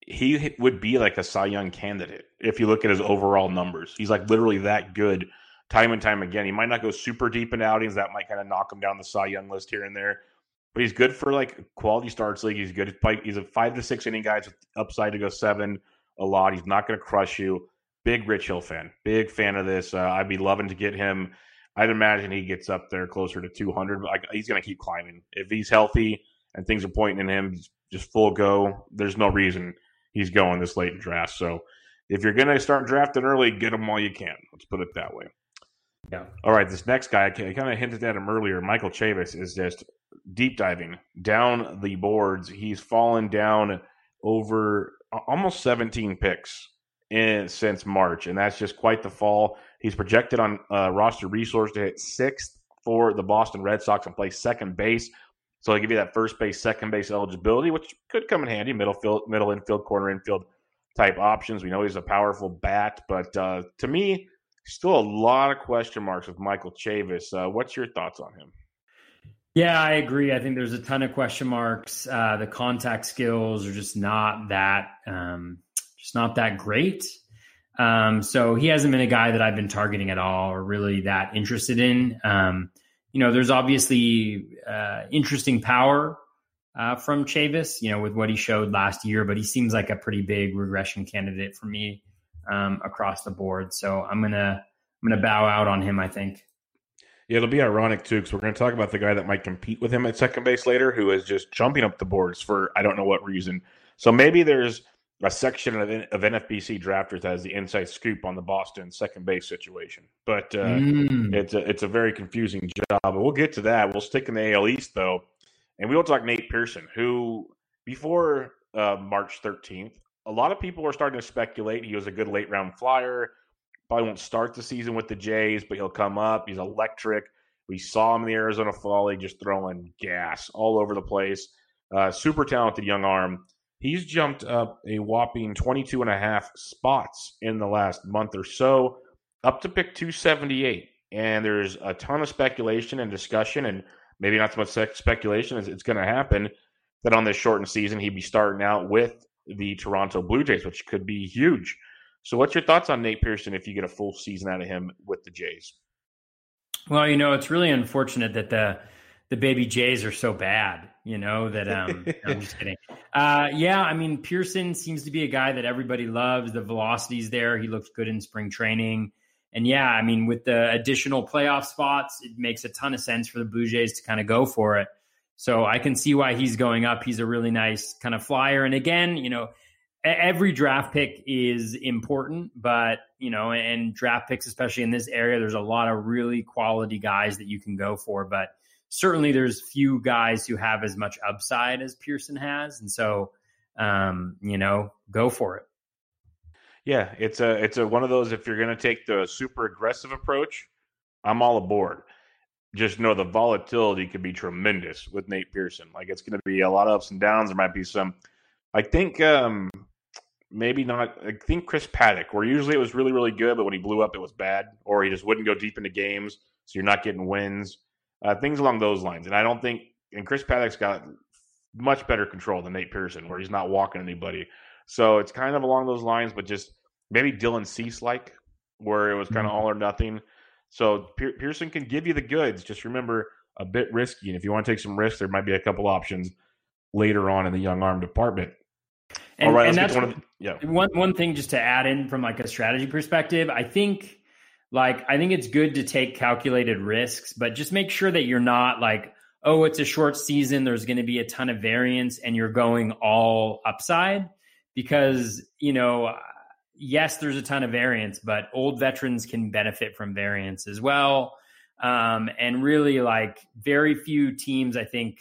he would be like a Cy Young candidate if you look at his overall numbers. He's like literally that good time and time again. He might not go super deep in outings. That might kind of knock him down the Cy Young list here and there. But he's good for like quality starts league. He's good. He's a five to six inning guy with upside to go seven a lot. He's not going to crush you. Big Rich Hill fan. Big fan of this. Uh, I'd be loving to get him. I'd imagine he gets up there closer to 200. Like he's going to keep climbing if he's healthy and things are pointing in him just full go. There's no reason he's going this late in draft. So if you're going to start drafting early, get him while you can. Let's put it that way. Yeah. All right. This next guy, I kind of hinted at him earlier. Michael Chavis is just deep diving down the boards. He's fallen down over almost 17 picks in since March, and that's just quite the fall. He's projected on uh, roster resource to hit sixth for the Boston Red Sox and play second base. So they give you that first base, second base eligibility, which could come in handy. Middle field, middle infield, corner infield type options. We know he's a powerful bat, but uh, to me, still a lot of question marks with Michael Chavis. Uh, what's your thoughts on him? Yeah, I agree. I think there's a ton of question marks. Uh, the contact skills are just not that, um, just not that great. Um, so he hasn't been a guy that I've been targeting at all or really that interested in. Um, you know, there's obviously uh, interesting power uh, from Chavis, you know, with what he showed last year, but he seems like a pretty big regression candidate for me um, across the board. So I'm gonna I'm gonna bow out on him. I think. Yeah, it'll be ironic too, because we're going to talk about the guy that might compete with him at second base later, who is just jumping up the boards for I don't know what reason. So maybe there's a section of, of NFBC drafters has the inside scoop on the Boston second base situation, but uh, mm. it's a it's a very confusing job. But we'll get to that. We'll stick in the AL East though, and we will talk Nate Pearson, who before uh, March 13th, a lot of people were starting to speculate he was a good late round flyer Probably won't start the season with the Jays, but he'll come up. He's electric. We saw him in the Arizona Fall League just throwing gas all over the place. Uh, super talented young arm. He's jumped up a whopping 22 and a half spots in the last month or so, up to pick 278. And there's a ton of speculation and discussion, and maybe not so much speculation as it's going to happen that on this shortened season, he'd be starting out with the Toronto Blue Jays, which could be huge. So, what's your thoughts on Nate Pearson if you get a full season out of him with the Jays? Well, you know, it's really unfortunate that the the baby Jays are so bad. You know that. Um, I'm just kidding. Uh, yeah, I mean, Pearson seems to be a guy that everybody loves. The velocity's there. He looks good in spring training. And yeah, I mean, with the additional playoff spots, it makes a ton of sense for the Blue Jays to kind of go for it. So I can see why he's going up. He's a really nice kind of flyer. And again, you know, every draft pick is important, but you know, and draft picks, especially in this area, there's a lot of really quality guys that you can go for. But certainly, there's few guys who have as much upside as Pearson has, and so um, you know, go for it. Yeah, it's a it's a one of those. If you're going to take the super aggressive approach, I'm all aboard. Just know the volatility could be tremendous with Nate Pearson. Like it's going to be a lot of ups and downs. There might be some. I think um, maybe not. I think Chris Paddack, where usually it was really, really good, but when he blew up, it was bad, or he just wouldn't go deep into games, so you're not getting wins, uh, things along those lines. And I don't think, and Chris Paddack's got much better control than Nate Pearson, where he's not walking anybody. So it's kind of along those lines, but just maybe Dylan Cease like, where it was kind of mm-hmm. all or nothing. So Pearson can give you the goods. Just remember, a bit risky. And if you want to take some risks, there might be a couple options later on in the young arm department. And, All right, and that's one, the, yeah. one one thing just to add in from like a strategy perspective. I think like I think it's good to take calculated risks, but just make sure that you're not like, oh, it's a short season. There's going to be a ton of variance, and you're going all upside because you know, yes, there's a ton of variance, but old veterans can benefit from variance as well. Um, and really, like very few teams, I think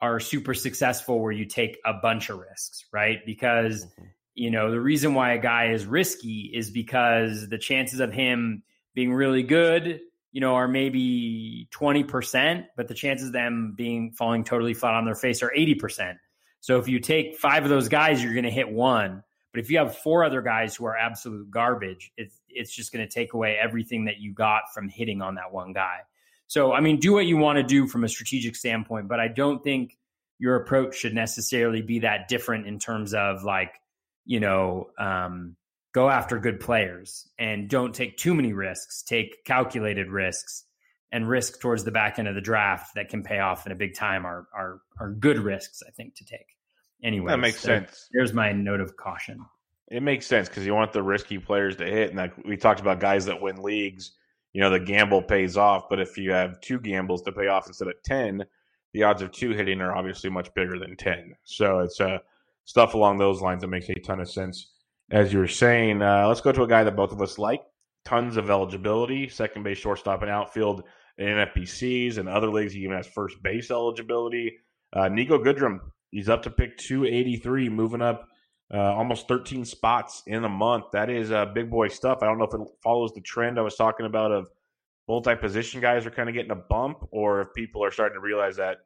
are super successful where you take a bunch of risks, right? Because mm-hmm. you know, the reason why a guy is risky is because the chances of him being really good, you know, are maybe 20%, but the chances of them being falling totally flat on their face are 80%. So if you take five of those guys, you're going to hit one. But if you have four other guys who are absolute garbage, it's it's just going to take away everything that you got from hitting on that one guy. So, I mean, do what you want to do from a strategic standpoint, but I don't think your approach should necessarily be that different in terms of like, you know, um, go after good players and don't take too many risks, take calculated risks and risk towards the back end of the draft that can pay off in a big time are, are, are good risks, I think, to take. Anyway, that makes so sense. There's my note of caution. It makes sense because you want the risky players to hit. And like we talked about guys that win leagues you know the gamble pays off. But if you have two gambles to pay off instead of ten, the odds of two hitting are obviously much bigger than ten. So it's uh, stuff along those lines that makes a ton of sense. As you were saying, uh, let's go to a guy that both of us like. Tons of eligibility, second base, shortstop, and outfield in NFBCs and other leagues. He even has first base eligibility. Uh, Niko Goodrum, he's up to pick 283, moving up uh, almost 13 spots in a month. That is uh, big boy stuff. I don't know if it follows the trend I was talking about of multi position guys are kind of getting a bump, or if people are starting to realize that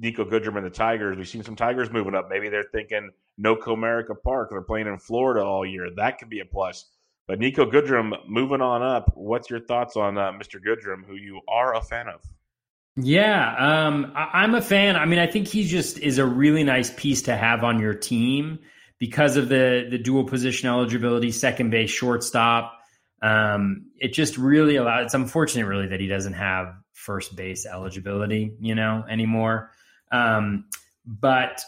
Niko Goodrum and the Tigers, we've seen some Tigers moving up. Maybe they're thinking no Comerica Park. They're playing in Florida all year. That could be a plus. But Niko Goodrum moving on up. What's your thoughts on uh, Mr. Goodrum, who you are a fan of? Yeah, um, I- I'm a fan. I mean, I think he just is a really nice piece to have on your team because of the the dual position eligibility, second base, shortstop. Um, it just really allows. It's unfortunate, really, that he doesn't have first base eligibility, you know, anymore. Um, but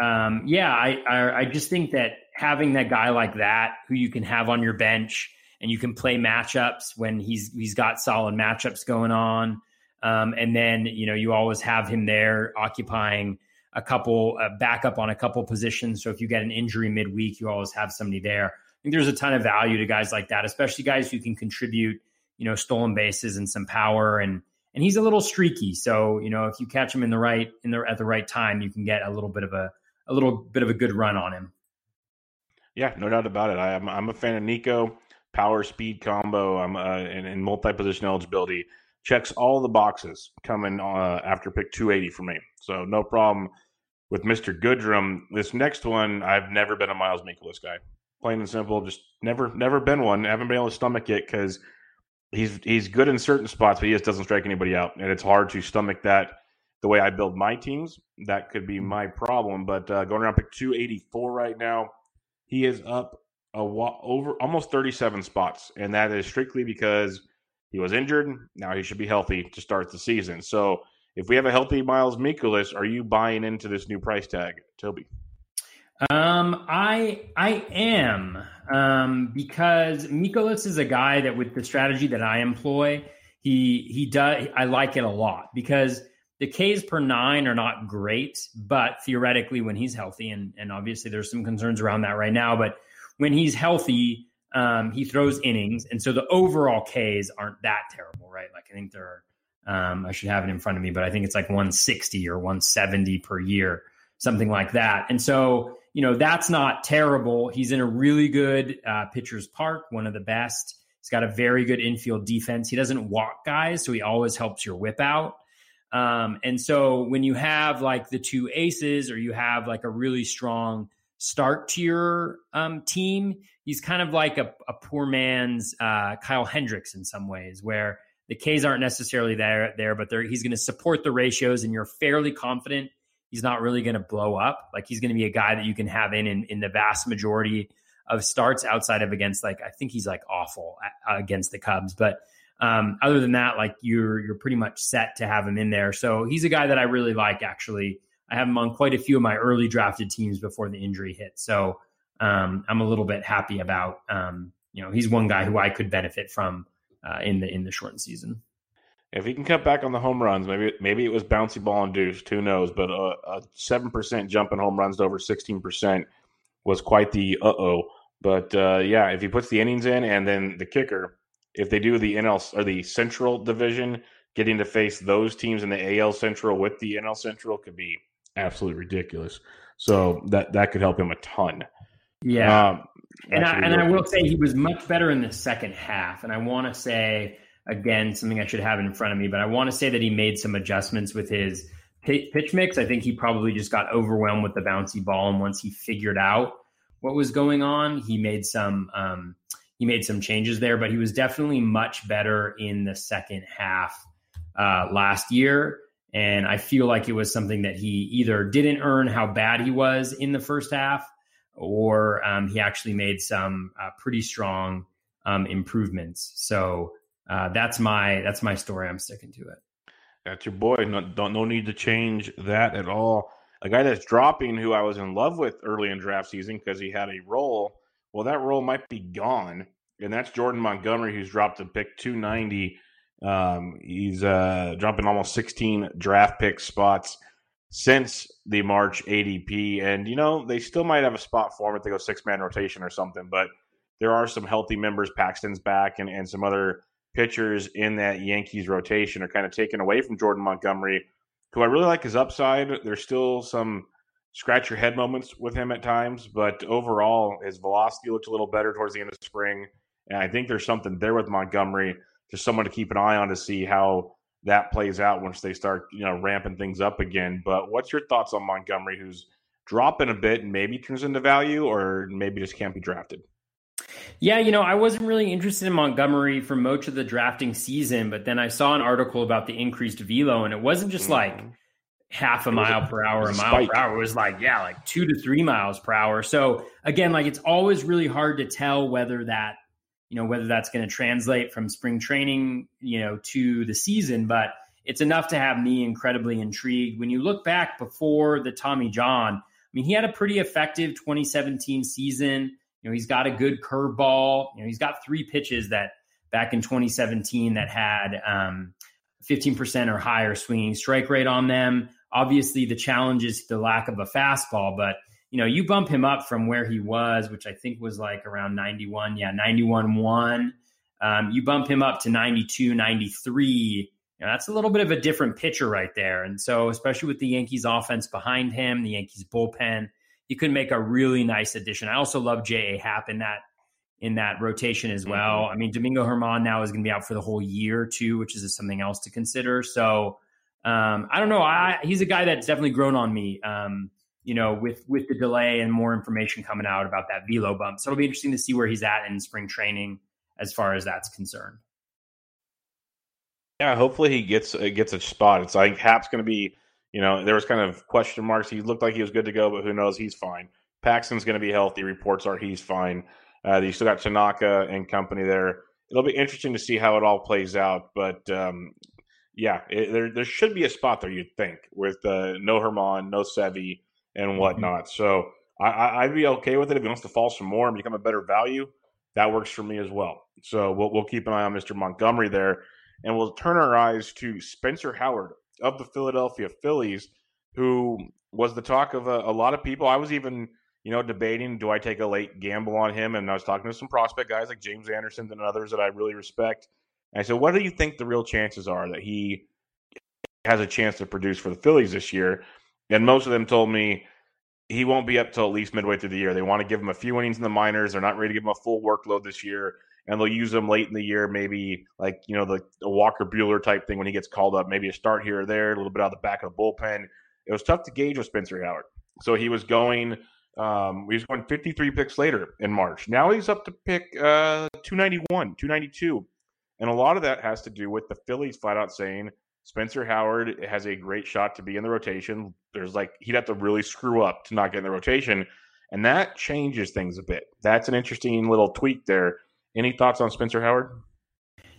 um, yeah, I, I I just think that having that guy like that, who you can have on your bench and you can play matchups when he's he's got solid matchups going on. Um, and then, you know, you always have him there occupying a couple uh, backup on a couple positions. So if you get an injury midweek, you always have somebody there. I think there's a ton of value to guys like that, especially guys who can contribute, you know, stolen bases and some power and and he's a little streaky. So, you know, if you catch him in the right in the at the right time, you can get a little bit of a a little bit of a good run on him. Yeah, no doubt about it. I, am I'm a fan of Niko. Power speed combo. I'm uh, in, multi position eligibility checks all the boxes coming uh, after pick 280 for me. So no problem with Mr. Goodrum. This next one, I've never been a Miles Mikolas guy. Plain and simple, just never never been one. I haven't been able to stomach it because he's he's good in certain spots, but he just doesn't strike anybody out, and it's hard to stomach that. The way I build my teams, that could be my problem. But uh, going around pick 284 right now, he is up a over almost 37 spots, and that is strictly because he was injured. Now he should be healthy to start the season. So if we have a healthy Miles Mikolas, are you buying into this new price tag, Toby? Um, I I am um, because Mikolas is a guy that with the strategy that I employ, he he does I like it a lot because the Ks per nine are not great, but theoretically when he's healthy, and and obviously there's some concerns around that right now, but when he's healthy, um, he throws innings, and so the overall Ks aren't that terrible, right? Like I think there are, um, I should have it in front of me, but I think it's like 160 or 170 per year, something like that. And so you know that's not terrible. He's in a really good uh, pitcher's park, one of the best. He's got a very good infield defense. He doesn't walk guys, so he always helps your whip out. Um, and so when you have like the two aces, or you have like a really strong start to your um, team, he's kind of like a, a poor man's uh, Kyle Hendricks in some ways, where the Ks aren't necessarily there, there, but he's going to support the ratios, and you're fairly confident he's not really going to blow up. Like he's going to be a guy that you can have in, in in the vast majority of starts outside of against like I think he's like awful against the Cubs, but um, other than that, like you're you're pretty much set to have him in there. So he's a guy that I really like actually. I have him on quite a few of my early drafted teams before the injury hit. So um, I'm a little bit happy about. Um, you know, he's one guy who I could benefit from uh, in the in the shortened season. If he can cut back on the home runs, maybe maybe it was bouncy ball induced. Who knows? But a seven percent jump in home runs to over sixteen percent was quite the uh oh. But uh, yeah, if he puts the innings in and then the kicker, if they do the NL or the Central Division, getting to face those teams in the AL Central with the NL Central could be absolutely ridiculous. So that that could help him a ton. Yeah, um, and I, and I will say he was much better in the second half. And I want to say again something I should have in front of me, but I want to say that he made some adjustments with his pitch mix. I think he probably just got overwhelmed with the bouncy ball, and once he figured out what was going on, he made some um, he made some changes there. But he was definitely much better in the second half uh, last year. And I feel like it was something that he either didn't earn how bad he was in the first half, or um, he actually made some uh, pretty strong um, improvements. So uh, that's my that's my story. I'm sticking to it. That's your boy. No, don't no need to change that at all. A guy that's dropping, who I was in love with early in draft season because he had a role. Well, that role might be gone, and that's Jordan Montgomery, who's dropped to pick 290 um, he's uh, jumping almost 16 draft pick spots since the March ADP. And, you know, they still might have a spot for him if they go six man rotation or something. But there are some healthy members. Paxton's back and, and some other pitchers in that Yankees rotation are kind of taken away from Jordan Montgomery, who I really like his upside. There's still some scratch your head moments with him at times, but overall, his velocity looked a little better towards the end of spring. And I think there's something there with Montgomery just someone to keep an eye on to see how that plays out once they start, you know, ramping things up again. But what's your thoughts on Montgomery, who's dropping a bit and maybe turns into value, or maybe just can't be drafted? Yeah, you know, I wasn't really interested in Montgomery for much of the drafting season, but then I saw an article about the increased velo, and it wasn't just mm-hmm. like half a mile per hour, a mile per hour. It was like, yeah, like two to three miles per hour. So again, like it's always really hard to tell whether that you know whether that's going to translate from spring training you know to the season but it's enough to have me incredibly intrigued when you look back before the tommy john i mean he had a pretty effective 2017 season you know he's got a good curveball you know he's got three pitches that back in 2017 that had um, 15% or higher swinging strike rate on them. Obviously, the challenge is the lack of a fastball, but you know, you bump him up from where he was, which I think was like around 91. Yeah, 91 1. Um, you bump him up to 92, 93. You know, that's a little bit of a different pitcher right there. And so, especially with the Yankees offense behind him, the Yankees bullpen, he could make a really nice addition. I also love J.A. Happ in that in that rotation as well. Mm-hmm. I mean, Domingo German now is going to be out for the whole year too, which is something else to consider. So um, I don't know. I, he's a guy that's definitely grown on me. Um, you know, with with the delay and more information coming out about that velo bump, so it'll be interesting to see where he's at in spring training as far as that's concerned. Yeah, hopefully he gets uh, gets a spot. It's like Happ's going to be. You know, there was kind of question marks. He looked like he was good to go, but who knows? He's fine. Paxton's going to be healthy. Reports are he's fine. Uh, you still got Tanaka and company there. It'll be interesting to see how it all plays out. But um, yeah, it, there there should be a spot there. You'd think with uh, no German, no Sevi, and mm-hmm. whatnot. Mm-hmm. So I, would be okay with it if he wants to fall some more and become a better value. That works for me as well. So we'll, we'll keep an eye on Mr. Montgomery there, and we'll turn our eyes to Spencer Howard of the Philadelphia Phillies, who was the talk of a, a lot of people. I was even you know, debating do I take a late gamble on him? And I was talking to some prospect guys like James Anderson and others that I really respect. And I said, what do you think the real chances are that he has a chance to produce for the Phillies this year? And most of them told me he won't be up till at least midway through the year. They want to give him a few innings in the minors. They're not ready to give him a full workload this year. And they'll use him late in the year, maybe like, you know, the, the Walker Buehler type thing when he gets called up, maybe a start here or there, a little bit out of the back of the bullpen. It was tough to gauge with Spencer Howard. So he was going – um, he was going 53 picks later in March. Now he's up to pick uh, 291, 292. And a lot of that has to do with the Phillies flat out saying Spencer Howard has a great shot to be in the rotation. There's like, he'd have to really screw up to not get in the rotation. And that changes things a bit. That's an interesting little tweak there. Any thoughts on Spencer Howard?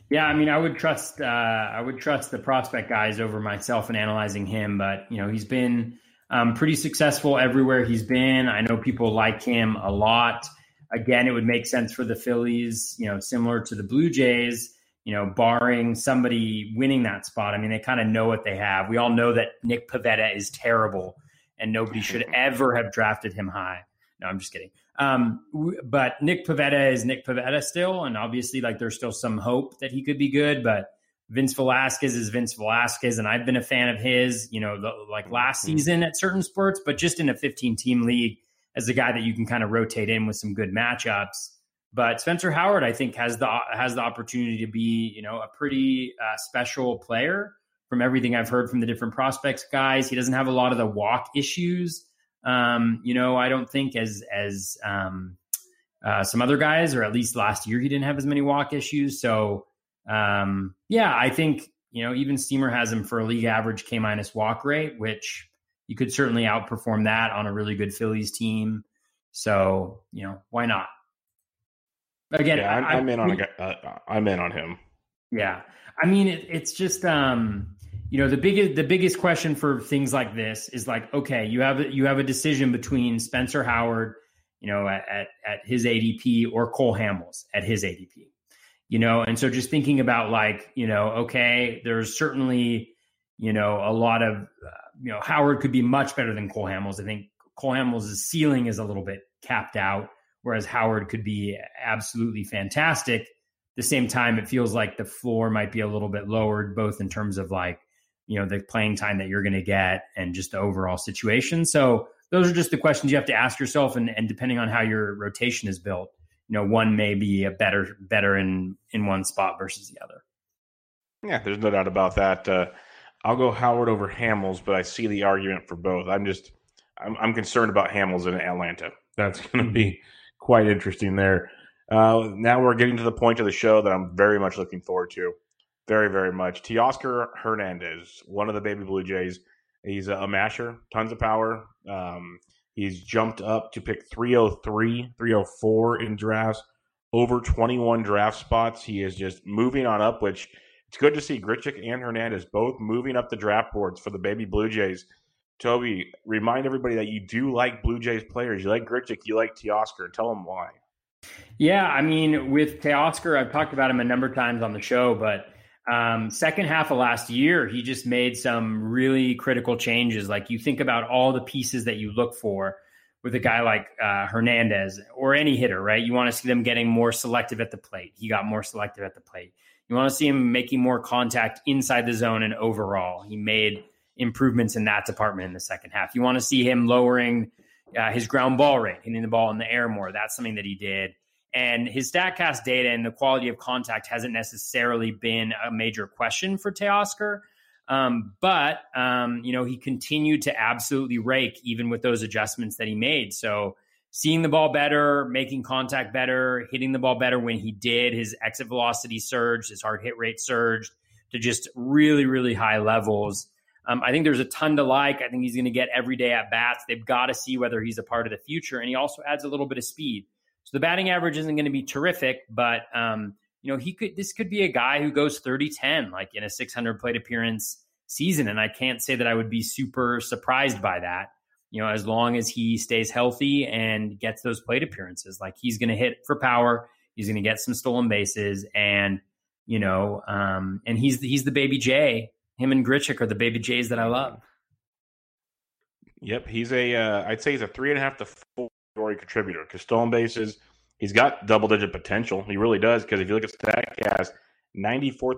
Yeah, I mean, I would trust uh, I would trust the prospect guys over myself in analyzing him, but you know, he's been um, pretty successful everywhere he's been. I know people like him a lot. Again, it would make sense for the Phillies, you know, similar to the Blue Jays, you know, barring somebody winning that spot. I mean, they kind of know what they have. We all know that Nick Pivetta is terrible and nobody should ever have drafted him high. No, I'm just kidding. Um, but Nick Pivetta is Nick Pivetta still. And obviously, like, there's still some hope that he could be good, but Vince Velasquez is Vince Velasquez, and I've been a fan of his, you know, the, like last mm-hmm. season at certain sports, but just in a 15 team league as a guy that you can kind of rotate in with some good matchups. But Spencer Howard, I think, has the has the opportunity to be, you know, a pretty uh, special player. From everything I've heard from the different prospects guys, he doesn't have a lot of the walk issues. Um, you know, I don't think as as um, uh, some other guys, or at least last year, he didn't have as many walk issues. So um, yeah, I think you know even Steamer has him for a league average K minus walk rate, which you could certainly outperform that on a really good Phillies team. So you know why not? Again, yeah, I'm, I, I'm in on a, uh, I'm in on him. Yeah, I mean it, it's just um, you know the biggest the biggest question for things like this is like okay you have you have a decision between Spencer Howard you know at, at, at his ADP or Cole Hamels at his ADP you know? And so just thinking about like you know okay there's certainly you know a lot of uh, you know howard could be much better than cole hamels. I think cole hamels' ceiling is a little bit capped out whereas howard could be absolutely fantastic. The same time it feels like the floor might be a little bit lowered both in terms of like you know the playing time that you're going to get and just the overall situation so those are just the questions you have to ask yourself and, and depending on how your rotation is built you know one may be a better better in in one spot versus the other. Yeah, there's no doubt about that. Uh, I'll go Howard over Hamels, but I see the argument for both. I'm just I'm, I'm concerned about Hamels in Atlanta. That's going to be quite interesting there. Uh, now we're getting to the point of the show that I'm very much looking forward to. Very, very much. Teoscar Hernandez, one of the baby Blue Jays. He's a, a masher, tons of power. Um, He's jumped up to pick 303, 304 in drafts, over 21 draft spots. He is just moving on up, which it's good to see Grichuk and Hernandez both moving up the draft boards for the baby Blue Jays. Toby, remind everybody that you do like Blue Jays players. You like Grichuk, you like Teoscar. Tell them why. Yeah, I mean, with Teoscar, I've talked about him a number of times on the show, but Um, second half of last year, he just made some really critical changes. Like you think about all the pieces that you look for with a guy like uh, Hernandez or any hitter, right? You want to see them getting more selective at the plate. He got more selective at the plate. You want to see him making more contact inside the zone and overall. He made improvements in that department in the second half. You want to see him lowering uh, his ground ball rate, hitting the ball in the air more. That's something that he did. And his StatCast data and the quality of contact hasn't necessarily been a major question for Teoscar. Um, but um, you know, he continued to absolutely rake even with those adjustments that he made. So seeing the ball better, making contact better, hitting the ball better when he did, his exit velocity surged, his hard hit rate surged to just really, really high levels. Um, I think there's a ton to like. I think he's going to get every day at bats. They've got to see whether he's a part of the future, and he also adds a little bit of speed. So the batting average isn't going to be terrific, but um, you know he could. This could be a guy who goes 30-10, like in a 600 plate appearance season, and I can't say that I would be super surprised by that. You know, as long as he stays healthy and gets those plate appearances, like he's going to hit for power, he's going to get some stolen bases, and you know, um, and he's he's the baby J. Him and Grichuk are the baby Jays that I love. Yep, he's a. Uh, I'd say he's a three and a half to four story contributor because stolen bases, he's got double digit potential. He really does because if you look at Statcast, 94th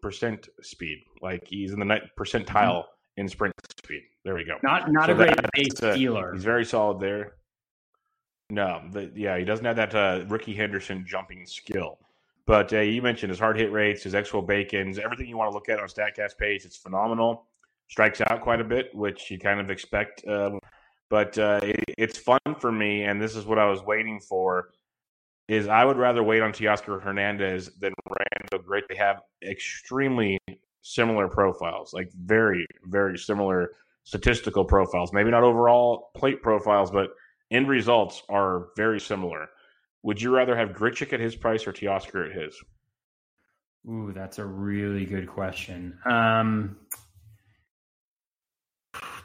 percent speed, like he's in the ninth percentile mm-hmm. in sprint speed. There we go. Not not so a great base stealer. He's very solid there. No, the, yeah, he doesn't have that uh, Rickey Henderson jumping skill. But uh, you mentioned his hard hit rates, his expo bacons, everything you want to look at on Statcast page. It's phenomenal. Strikes out quite a bit, which you kind of expect uh, but uh, it, it's fun for me, and this is what I was waiting for. Is I would rather wait on Teoscar Hernandez than Randal Grichuk. They have extremely similar profiles, like very, very similar statistical profiles. Maybe not overall plate profiles, but end results are very similar. Would you rather have Grichuk at his price or Teoscar at his? Ooh, that's a really good question. Um,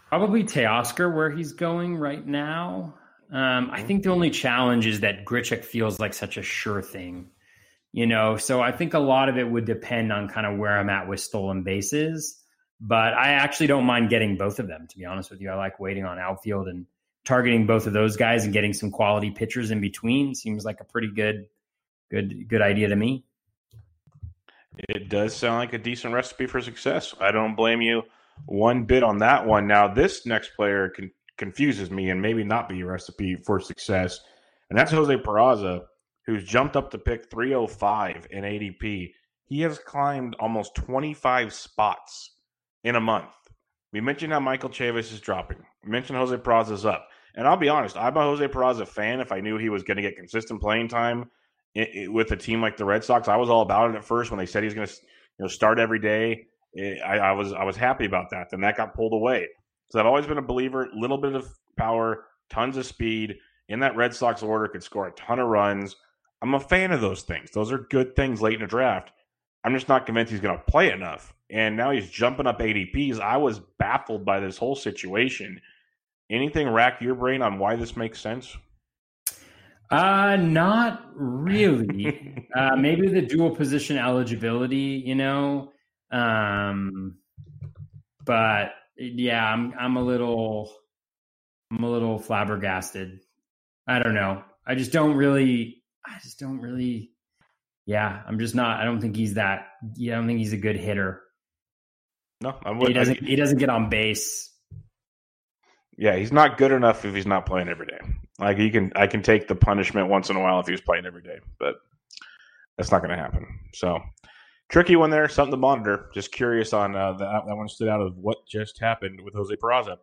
Probably Teoscar where he's going right now. Um, I think the only challenge is that Grichuk feels like such a sure thing, you know. So I think a lot of it would depend on kind of where I'm at with stolen bases. But I actually don't mind getting both of them. To be honest with you, I like waiting on outfield and targeting both of those guys and getting some quality pitchers in between. Seems like a pretty good, good, good idea to me. It does sound like a decent recipe for success. I don't blame you one bit on that one. Now, this next player con- confuses me and maybe not be a recipe for success, and that's Jose Peraza, who's jumped up to pick 305 in ADP. He has climbed almost 25 spots in a month. We mentioned how Michael Chavis is dropping. We mentioned Jose Peraza's up. And I'll be honest, I'm a Jose Peraza fan. If I knew he was going to get consistent playing time it, it, with a team like the Red Sox, I was all about it at first when they said he's going to you know, start every day. I, I, was I was happy about that. Then that got pulled away. So I've always been a believer. Little bit of power, tons of speed in that Red Sox order could score a ton of runs. I'm a fan of those things. Those are good things late in a draft. I'm just not convinced he's going to play enough. And now he's jumping up ADPs. I was baffled by this whole situation. Anything rack your brain on why this makes sense? Uh, not really. uh, maybe the dual position eligibility, you know, um, but yeah, I'm I'm a little I'm a little flabbergasted. I don't know. I just don't really. I just don't really. Yeah, I'm just not. I don't think he's that. Yeah, I don't think he's a good hitter. No, I would, he doesn't. I, he doesn't get on base. Yeah, he's not good enough if he's not playing every day. Like he can, I can take the punishment once in a while if he was playing every day, but that's not going to happen. So tricky one there, something to monitor. Just curious on uh, that. That one stood out of what just happened with Jose Peraza.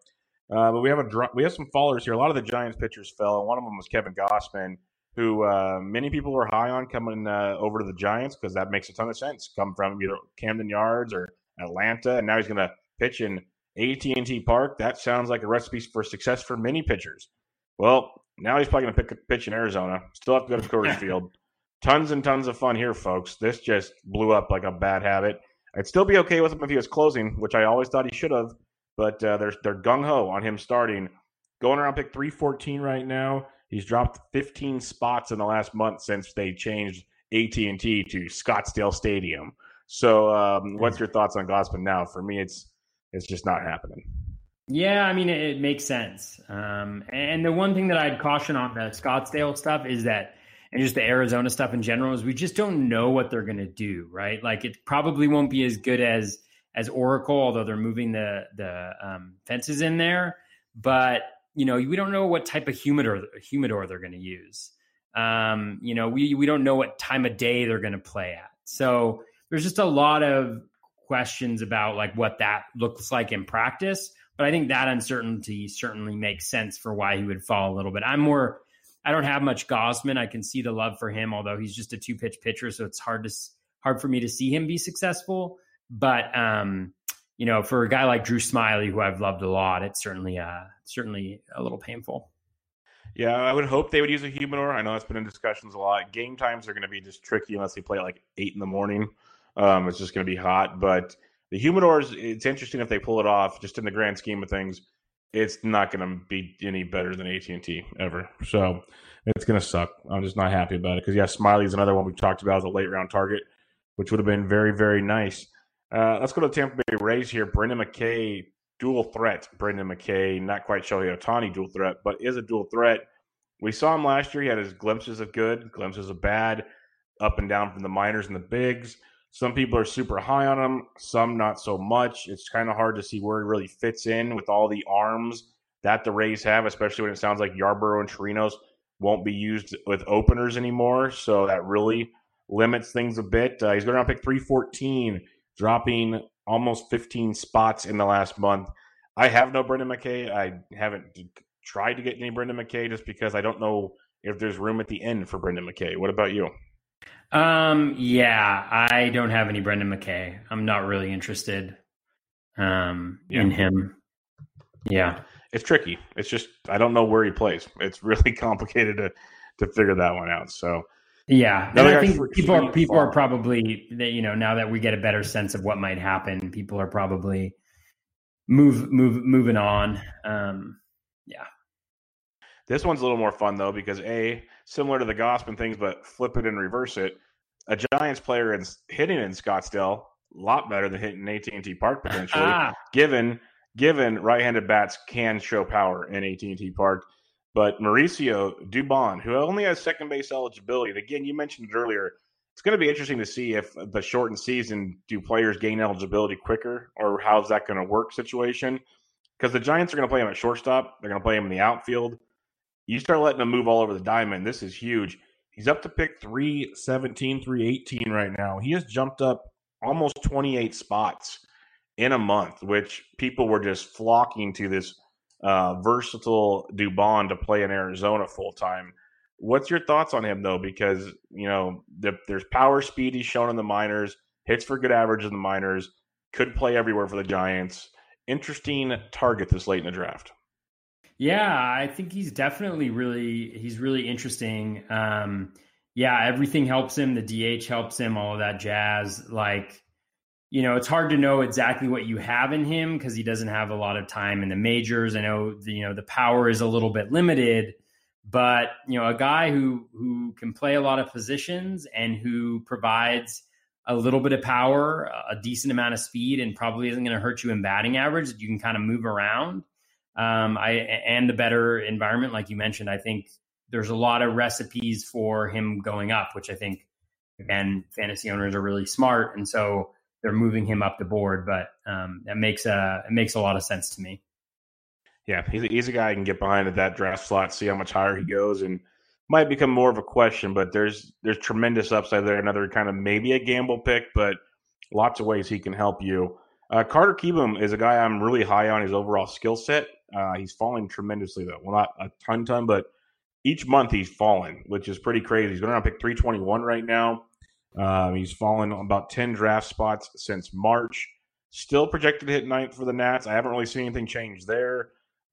Uh, but we have a we have some followers here. A lot of the Giants pitchers fell, and one of them was Kevin Gausman, who uh, many people were high on coming uh, over to the Giants because that makes a ton of sense. Come from either Camden Yards or Atlanta, and now he's going to pitch in AT&T Park. That sounds like a recipe for success for many pitchers. Well, now he's probably going to pitch in Arizona. Still have to go to Coors Field tons and tons of fun here, folks. This just blew up like a bad habit. I'd still be okay with him if he was closing, which I always thought he should have. But uh, they're they're gung ho on him starting. Going around pick three fourteen right now. He's dropped 15 spots in the last month since they changed AT and T to Scottsdale Stadium. So, um, what's your thoughts on Gausman now? For me, it's it's just not happening. Yeah, I mean, it, it makes sense. Um, and the one thing that I'd caution on the Scottsdale stuff is that, and just the Arizona stuff in general, is we just don't know what they're going to do, right? Like, it probably won't be as good as as Oracle, although they're moving the the um, fences in there. But you know, we don't know what type of humidor humidor they're going to use. Um, you know, we we don't know what time of day they're going to play at. So there's just a lot of questions about like what that looks like in practice. But I think that uncertainty certainly makes sense for why he would fall a little bit. I'm more, I don't have much Gausman. I can see the love for him, although he's just a two pitch pitcher, so it's hard to hard for me to see him be successful. But um, you know, for a guy like Drew Smyly, who I've loved a lot, it's certainly uh, certainly a little painful. Yeah, I would hope they would use a humidor. I know that's been in discussions a lot. Game times are going to be just tricky unless they play like eight in the morning. Um, it's just going to be hot. But the humidors, it's interesting if they pull it off. Just in the grand scheme of things, it's not going to be any better than AT and T ever. So it's going to suck. I'm just not happy about it because yeah, Smyly's another one we talked about as a late round target, which would have been very very nice. Uh, let's go to the Tampa Bay Rays here. Brendan McKay, dual threat. Brendan McKay, not quite Shohei Ohtani dual threat, but is a dual threat. We saw him last year. He had his glimpses of good, glimpses of bad, up and down from the minors and the bigs. Some people are super high on him, some not so much. It's kind of hard to see where he really fits in with all the arms that the Rays have, especially when it sounds like Yarbrough and Chirinos won't be used with openers anymore. So that really limits things a bit. Uh, he's going to pick 314, dropping almost 15 spots in the last month. I have no Brendan McKay. I haven't tried to get any Brendan McKay just because I don't know if there's room at the end for Brendan McKay. What about you? Um, yeah, I don't have any Brendan McKay. I'm not really interested um, yeah. in him. Yeah. It's tricky. It's just I don't know where he plays. It's really complicated to to figure that one out. So yeah, and I think people are people are probably that you know now that we get a better sense of what might happen, people are probably move move moving on. Um, yeah. This one's a little more fun though because a similar to the Gausman things, but flip it and reverse it. A Giants player is hitting in Scottsdale a lot better than hitting AT&T Park potentially, ah. given given right-handed bats can show power in AT&T Park. But Mauricio Dubon, who only has second base eligibility, and again, you mentioned it earlier, it's going to be interesting to see if the shortened season do players gain eligibility quicker, or how's that going to work situation? Because the Giants are going to play him at shortstop, they're going to play him in the outfield. You start letting him move all over the diamond. This is huge. He's up to pick 317, 318 right now. He has jumped up almost 28 spots in a month, which people were just flocking to this uh, versatile Dubon to play in Arizona full time. What's your thoughts on him though? Because you know the, there's power speed he's shown in the minors, hits for good average in the minors, could play everywhere for the Giants. Interesting target this late in the draft. Yeah, I think he's definitely really he's really interesting. Um, yeah, everything helps him. The DH helps him. All of that jazz. Like, you know, it's hard to know exactly what you have in him because he doesn't have a lot of time in the majors. I know the, you know the power is a little bit limited, but you know, a guy who who can play a lot of positions and who provides a little bit of power, a decent amount of speed, and probably isn't going to hurt you in batting average. You can kind of move around um, I and the better environment, like you mentioned, I think there's a lot of recipes for him going up, which I think again fantasy owners are really smart, and so they're moving him up the board. But um, that makes a it makes a lot of sense to me. Yeah, he's a, he's a guy I can get behind at that draft slot, see how much higher he goes, and might become more of a question. But there's there's tremendous upside there. Another kind of maybe a gamble pick, but lots of ways he can help you. Uh, Carter Kieboom is a guy I'm really high on his overall skill set. Uh, he's falling tremendously though. Well, not a ton, ton, but each month he's fallen, which is pretty crazy. He's going to pick 321 right now. Um, he's fallen about 10 draft spots since March. Still projected to hit ninth for the Nats. I haven't really seen anything change there.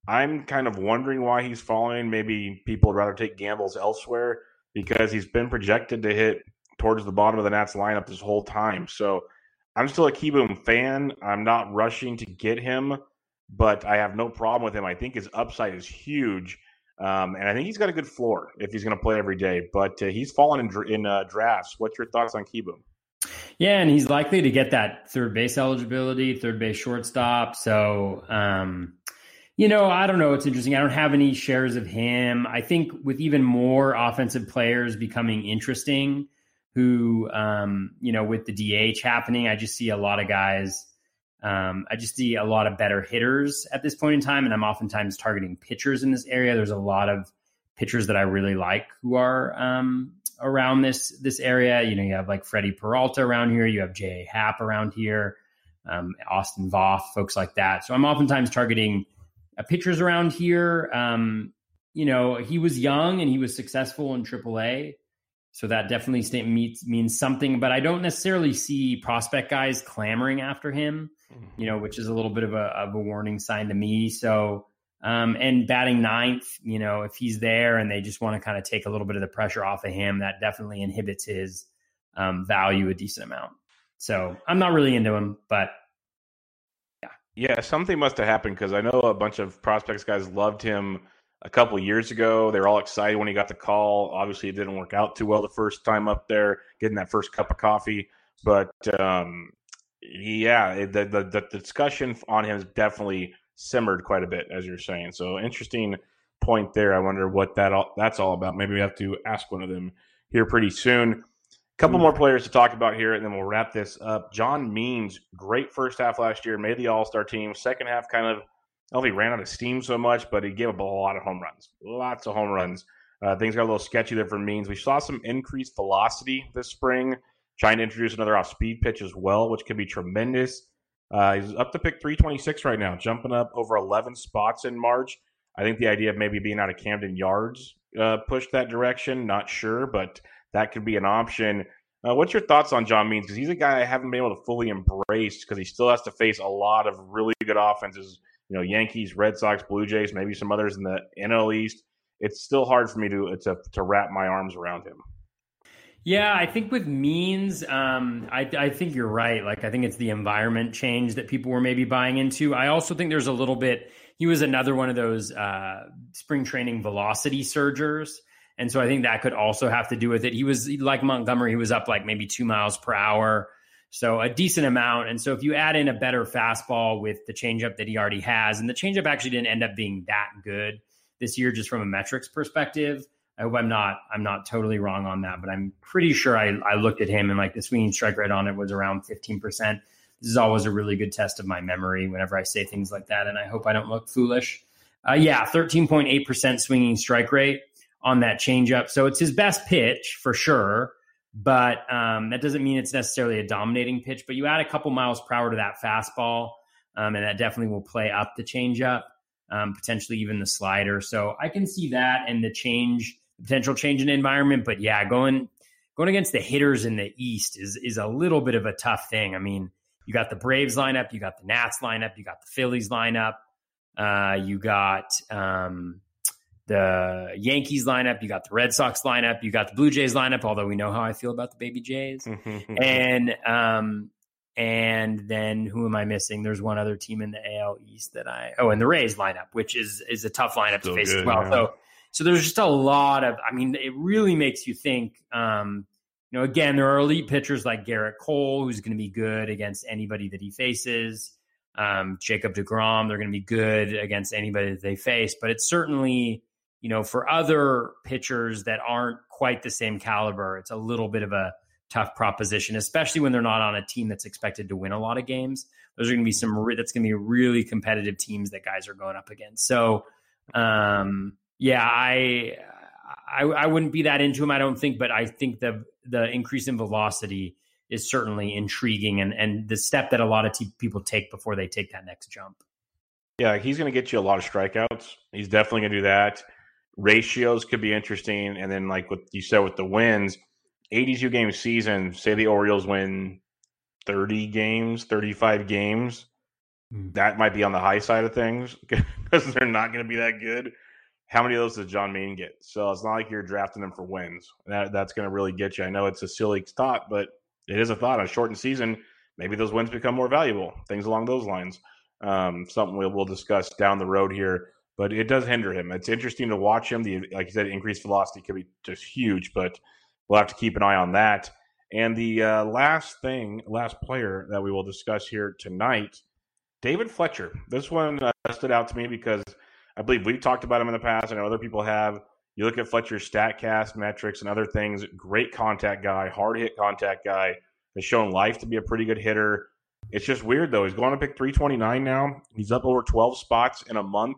I'm kind of wondering why he's falling. Maybe people would rather take gambles elsewhere because he's been projected to hit towards the bottom of the Nats lineup this whole time. So I'm still a Kieboom fan. I'm not rushing to get him but I have no problem with him. I think his upside is huge. Um, and I think he's got a good floor if he's going to play every day. But uh, he's fallen in, in uh, drafts. What's your thoughts on Kieboom? Yeah, and he's likely to get that third base eligibility, third base shortstop. So, um, you know, I don't know. It's interesting. I don't have any shares of him. I think with even more offensive players becoming interesting, who, um, you know, with the DH happening, I just see a lot of guys. Um, I just see a lot of better hitters at this point in time, and I'm oftentimes targeting pitchers in this area. There's a lot of pitchers that I really like who are um, around this this area. You know, you have like Freddy Peralta around here. You have J.A. Happ around here, um, Austin Voth, folks like that. So I'm oftentimes targeting uh, pitchers around here. Um, you know, he was young and he was successful in AAA. So that definitely means something, but I don't necessarily see prospect guys clamoring after him. You know, which is a little bit of a, of a warning sign to me. So um, and batting ninth, you know, if he's there and they just want to kind of take a little bit of the pressure off of him, that definitely inhibits his um, value a decent amount. So I'm not really into him, but yeah. Yeah, something must have happened because I know a bunch of prospects guys loved him a couple years ago. They were all excited when he got the call. Obviously, it didn't work out too well the first time up there, getting that first cup of coffee. But um, yeah, the, the, the discussion on him definitely simmered quite a bit, as you're saying. So interesting point there. I wonder what that all, that's all about. Maybe we have to ask one of them here pretty soon. A couple more players to talk about here, and then we'll wrap this up. John Means, great first half last year, made the All Star team. Second half, kind of, I don't know if he ran out of steam so much, but he gave up a lot of home runs, lots of home runs. Uh, things got a little sketchy there for Means. We saw some increased velocity this spring, trying to introduce another off speed pitch as well, which could be tremendous. Uh, he's up to pick 326 right now, jumping up over 11 spots in March. I think the idea of maybe being out of Camden Yards uh, pushed that direction. Not sure, but that could be an option. Uh, what's your thoughts on John Means? Because he's a guy I haven't been able to fully embrace because he still has to face a lot of really good offenses. You know, Yankees, Red Sox, Blue Jays, maybe some others in the NL East. It's still hard for me to to, to wrap my arms around him. Yeah, I think with means, um, I, I, think you're right. Like, I think it's the environment change that people were maybe buying into. I also think there's a little bit, he was another one of those uh, spring training velocity surgers. And so I think that could also have to do with it. He was like Montgomery, he was up like maybe two miles per hour. So a decent amount. And so if you add in a better fastball with the changeup that he already has, and the changeup actually didn't end up being that good this year, just from a metrics perspective I hope I'm not I'm not totally wrong on that, but I'm pretty sure I, I looked at him and like the swinging strike rate on it was around 15%. This is always a really good test of my memory whenever I say things like that, and I hope I don't look foolish. Uh, yeah, 13.8% swinging strike rate on that changeup. So it's his best pitch for sure, but um, that doesn't mean it's necessarily a dominating pitch. But you add a couple miles per hour to that fastball, um, and that definitely will play up the changeup, um, potentially even the slider. So I can see that and the change potential change in environment. But yeah, going going against the hitters in the East is is a little bit of a tough thing. I mean, you got the Braves lineup, you got the Nats lineup, you got the Phillies lineup, uh, you got um, the Yankees lineup, you got the Red Sox lineup, you got the Blue Jays lineup. Although we know how I feel about the Baby Jays, and um, and then who am I missing? There's one other team in the AL East that I oh, and the Rays lineup, which is is a tough lineup Still to face good, as well. Man. So so there's just a lot of, I mean, it really makes you think. Um, you know, again, there are elite pitchers like Gerrit Cole, who's going to be good against anybody that he faces. Um, Jacob DeGrom, they're going to be good against anybody that they face. But it's certainly, you know, for other pitchers that aren't quite the same caliber, it's a little bit of a tough proposition, especially when they're not on a team that's expected to win a lot of games. Those are going to be some, that's going to be really competitive teams that guys are going up against. So, um, yeah, I, I, I wouldn't be that into him. I don't think, but I think the the increase in velocity is certainly intriguing and and the step that a lot of t- people take before they take that next jump. Yeah, he's going to get you a lot of strikeouts. He's definitely going to do that. Ratios could be interesting, and then like what you said with the wins, 82 game season. Say the Orioles win 30 games, 35 games. Mm. That might be on the high side of things because they're not going to be that good how many of those does John Mean get? So it's not like you're drafting them for wins. That that's going to really get you. I know it's a silly thought, but it is a thought. On a shortened season, maybe those wins become more valuable. Things along those lines. Um, something we'll, we'll discuss down the road here, but it does hinder him. It's interesting to watch him. The like you said, increased velocity could be just huge, but we'll have to keep an eye on that. And the uh, last thing, last player that we will discuss here tonight, David Fletcher. This one uh, stood out to me because I believe we've talked about him in the past. I know other people have. You look at Fletcher's StatCast metrics and other things. Great contact guy, hard hit contact guy. Has shown life to be a pretty good hitter. It's just weird though. He's going to pick 329 now. He's up over 12 spots in a month,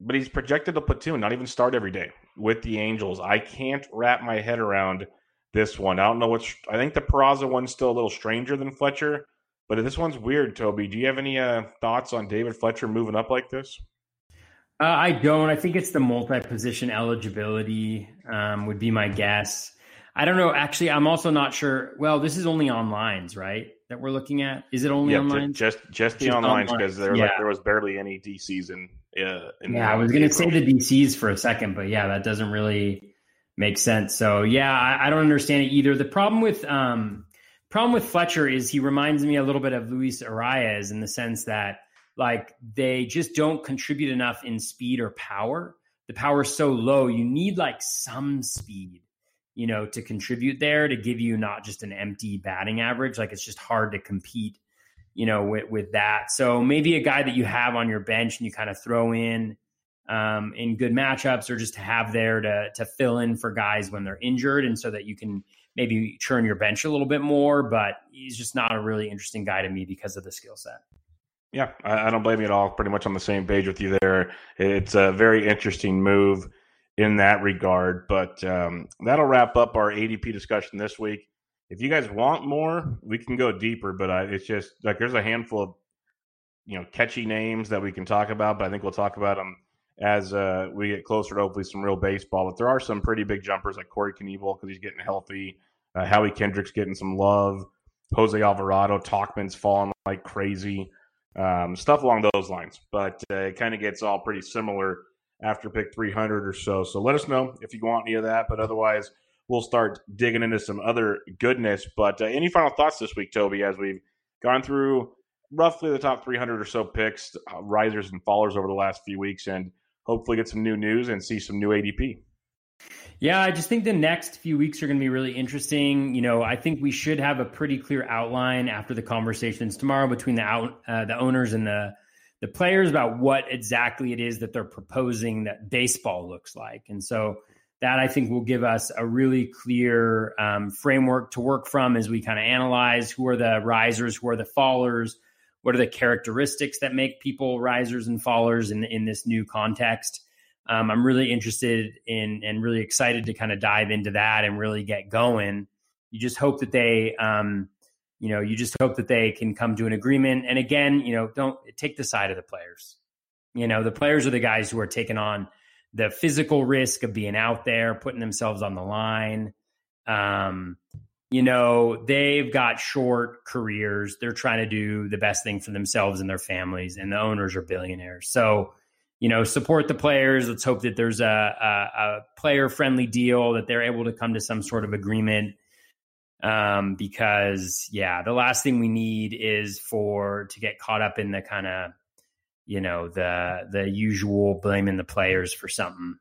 but he's projected to platoon, not even start every day with the Angels. I can't wrap my head around this one. I don't know what's. I think the Peraza one's still a little stranger than Fletcher, but this one's weird. Toby, do you have any uh, thoughts on David Fletcher moving up like this? Uh, I don't. I think it's the multi-position eligibility um, would be my guess. I don't know. Actually, I'm also not sure. Well, this is only on lines, right? That we're looking at. Is it only yep, online? Just just the online because there yeah. like, there was barely any DCs in. Uh, in yeah, I was going to say the DCs for a second, but yeah, that doesn't really make sense. So yeah, I, I don't understand it either. The problem with um, problem with Fletcher is he reminds me a little bit of Luis Arraez in the sense that like they just don't contribute enough in speed or power. The power is so low, you need like some speed you know, to contribute there to give you not just an empty batting average. Like it's just hard to compete, you know, with, with that. So maybe a guy that you have on your bench and you kind of throw in um, in good matchups or just to have there to to fill in for guys when they're injured and so that you can maybe churn your bench a little bit more. But he's just not a really interesting guy to me because of the skill set. Yeah, I, I don't blame you at all. Pretty much on the same page with you there. It's a very interesting move in that regard. But um, that'll wrap up our ADP discussion this week. If you guys want more, we can go deeper. But I, it's just like there's a handful of you know catchy names that we can talk about. But I think we'll talk about them as uh, we get closer to hopefully some real baseball. But there are some pretty big jumpers like Corey Knebel because he's getting healthy. Uh, Howie Kendrick's getting some love. Jose Alvarado, Tauchman's falling like crazy. Um, stuff along those lines. But uh, it kind of gets all pretty similar after pick 300 or so. So let us know if you want any of that. But otherwise, we'll start digging into some other goodness. But uh, any final thoughts this week, Toby, as we've gone through roughly the top 300 or so picks, uh, risers and fallers over the last few weeks, and hopefully get some new news and see some new ADP? Yeah, I just think the next few weeks are going to be really interesting. You know, I think we should have a pretty clear outline after the conversations tomorrow between the out, uh, the owners and the the players about what exactly it is that they're proposing that baseball looks like. And so that I think will give us a really clear um, framework to work from as we kind of analyze who are the risers, who are the fallers, what are the characteristics that make people risers and fallers in, in this new context. Um, I'm really interested in and really excited to kind of dive into that and really get going. You just hope that they um, you know, you just hope that they can come to an agreement. And again, you know, don't take the side of the players. You know, the players are the guys who are taking on the physical risk of being out there, putting themselves on the line. Um, you know, they've got short careers. They're trying to do the best thing for themselves and their families, and the owners are billionaires. So, you know, support the players. Let's hope that there's a, a, a player friendly deal, that they're able to come to some sort of agreement um, because yeah, the last thing we need is for to get caught up in the kind of you know the the usual blaming the players for something.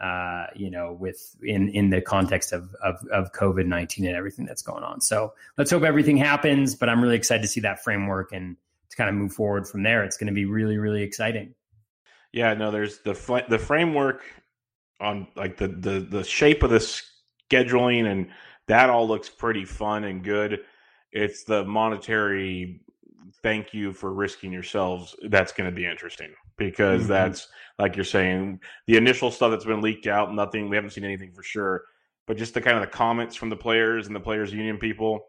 Uh, you know, with in in the context of of, of COVID nineteen and everything that's going on. So let's hope everything happens. But I'm really excited to see that framework and to kind of move forward from there. It's going to be really really exciting. Yeah, no, there's the the framework on like the the the shape of the scheduling and that all looks pretty fun and good. It's the monetary thank you for risking yourselves that's going to be interesting because mm-hmm. that's like you're saying the initial stuff that's been leaked out nothing we haven't seen anything for sure but just the kind of the comments from the players and the players union people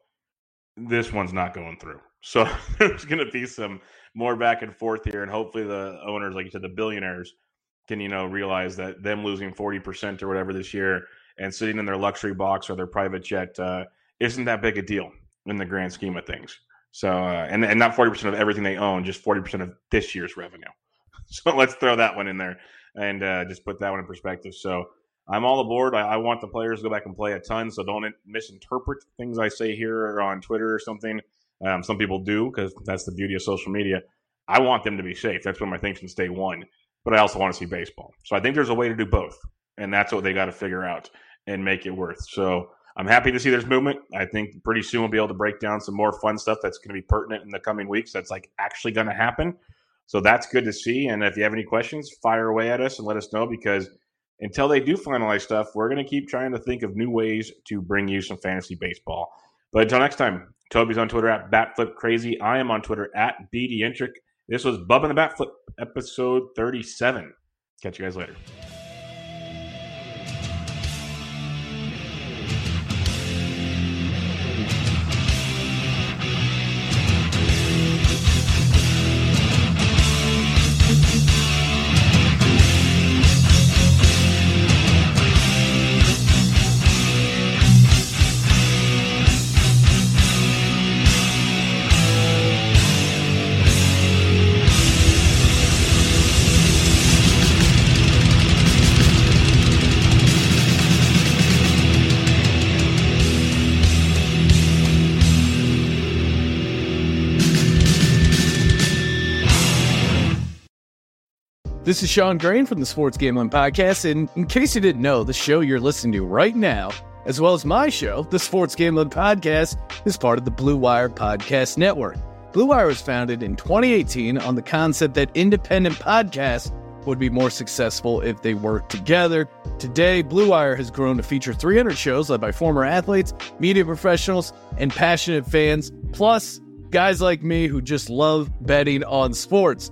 this one's not going through so there's going to be some more back and forth here and hopefully the owners like you said the billionaires can you know realize that them losing 40% or whatever this year and sitting in their luxury box or their private jet uh, isn't that big a deal in the grand scheme of things. So, uh, and and not forty percent of everything they own, just forty percent of this year's revenue. So let's throw that one in there and uh, just put that one in perspective. So I'm all aboard. I, I, want the players to go back and play a ton. So don't misinterpret things I say here or on Twitter or something. Um, some people do because that's the beauty of social media. I want them to be safe. That's of my things since day one. But I also want to see baseball. So I think there's a way to do both and that's what they got to figure out and make it worth. So I'm happy to see there's movement. I think pretty soon we'll be able to break down some more fun stuff that's going to be pertinent in the coming weeks. That's like actually going to happen. So that's good to see. And if you have any questions, fire away at us and let us know because until they do finalize stuff, we're going to keep trying to think of new ways to bring you some fantasy baseball. But until next time, Toby's on Twitter at BatFlipCrazy. I am on Twitter at BDentric. This was Bub and the Batflip, episode 37. Catch you guys later. This is Sean Green from the Sports Gambling Podcast. And in case you didn't know, the show you're listening to right now, as well as my show, the Sports Gambling Podcast, is part of the Blue Wire Podcast Network. Blue Wire was founded in 2018 on the concept that independent podcasts would be more successful if they worked together. Today, Blue Wire has grown to feature 300 shows led by former athletes, media professionals, and passionate fans, plus guys like me who just love betting on sports.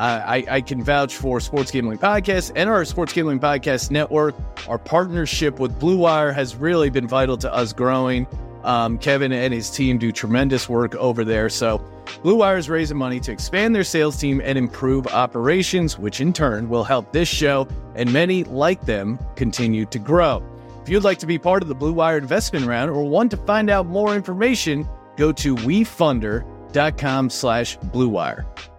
I, I, can vouch for Sports Gambling Podcast and our Sports Gambling Podcast Network. Our partnership with Blue Wire has really been vital to us growing. Um, Kevin and his team do tremendous work over there. So, Blue Wire is raising money to expand their sales team and improve operations, which in turn will help this show and many like them continue to grow. If you'd like to be part of the Blue Wire investment round or want to find out more information, go to wefunder.com slash bluewire.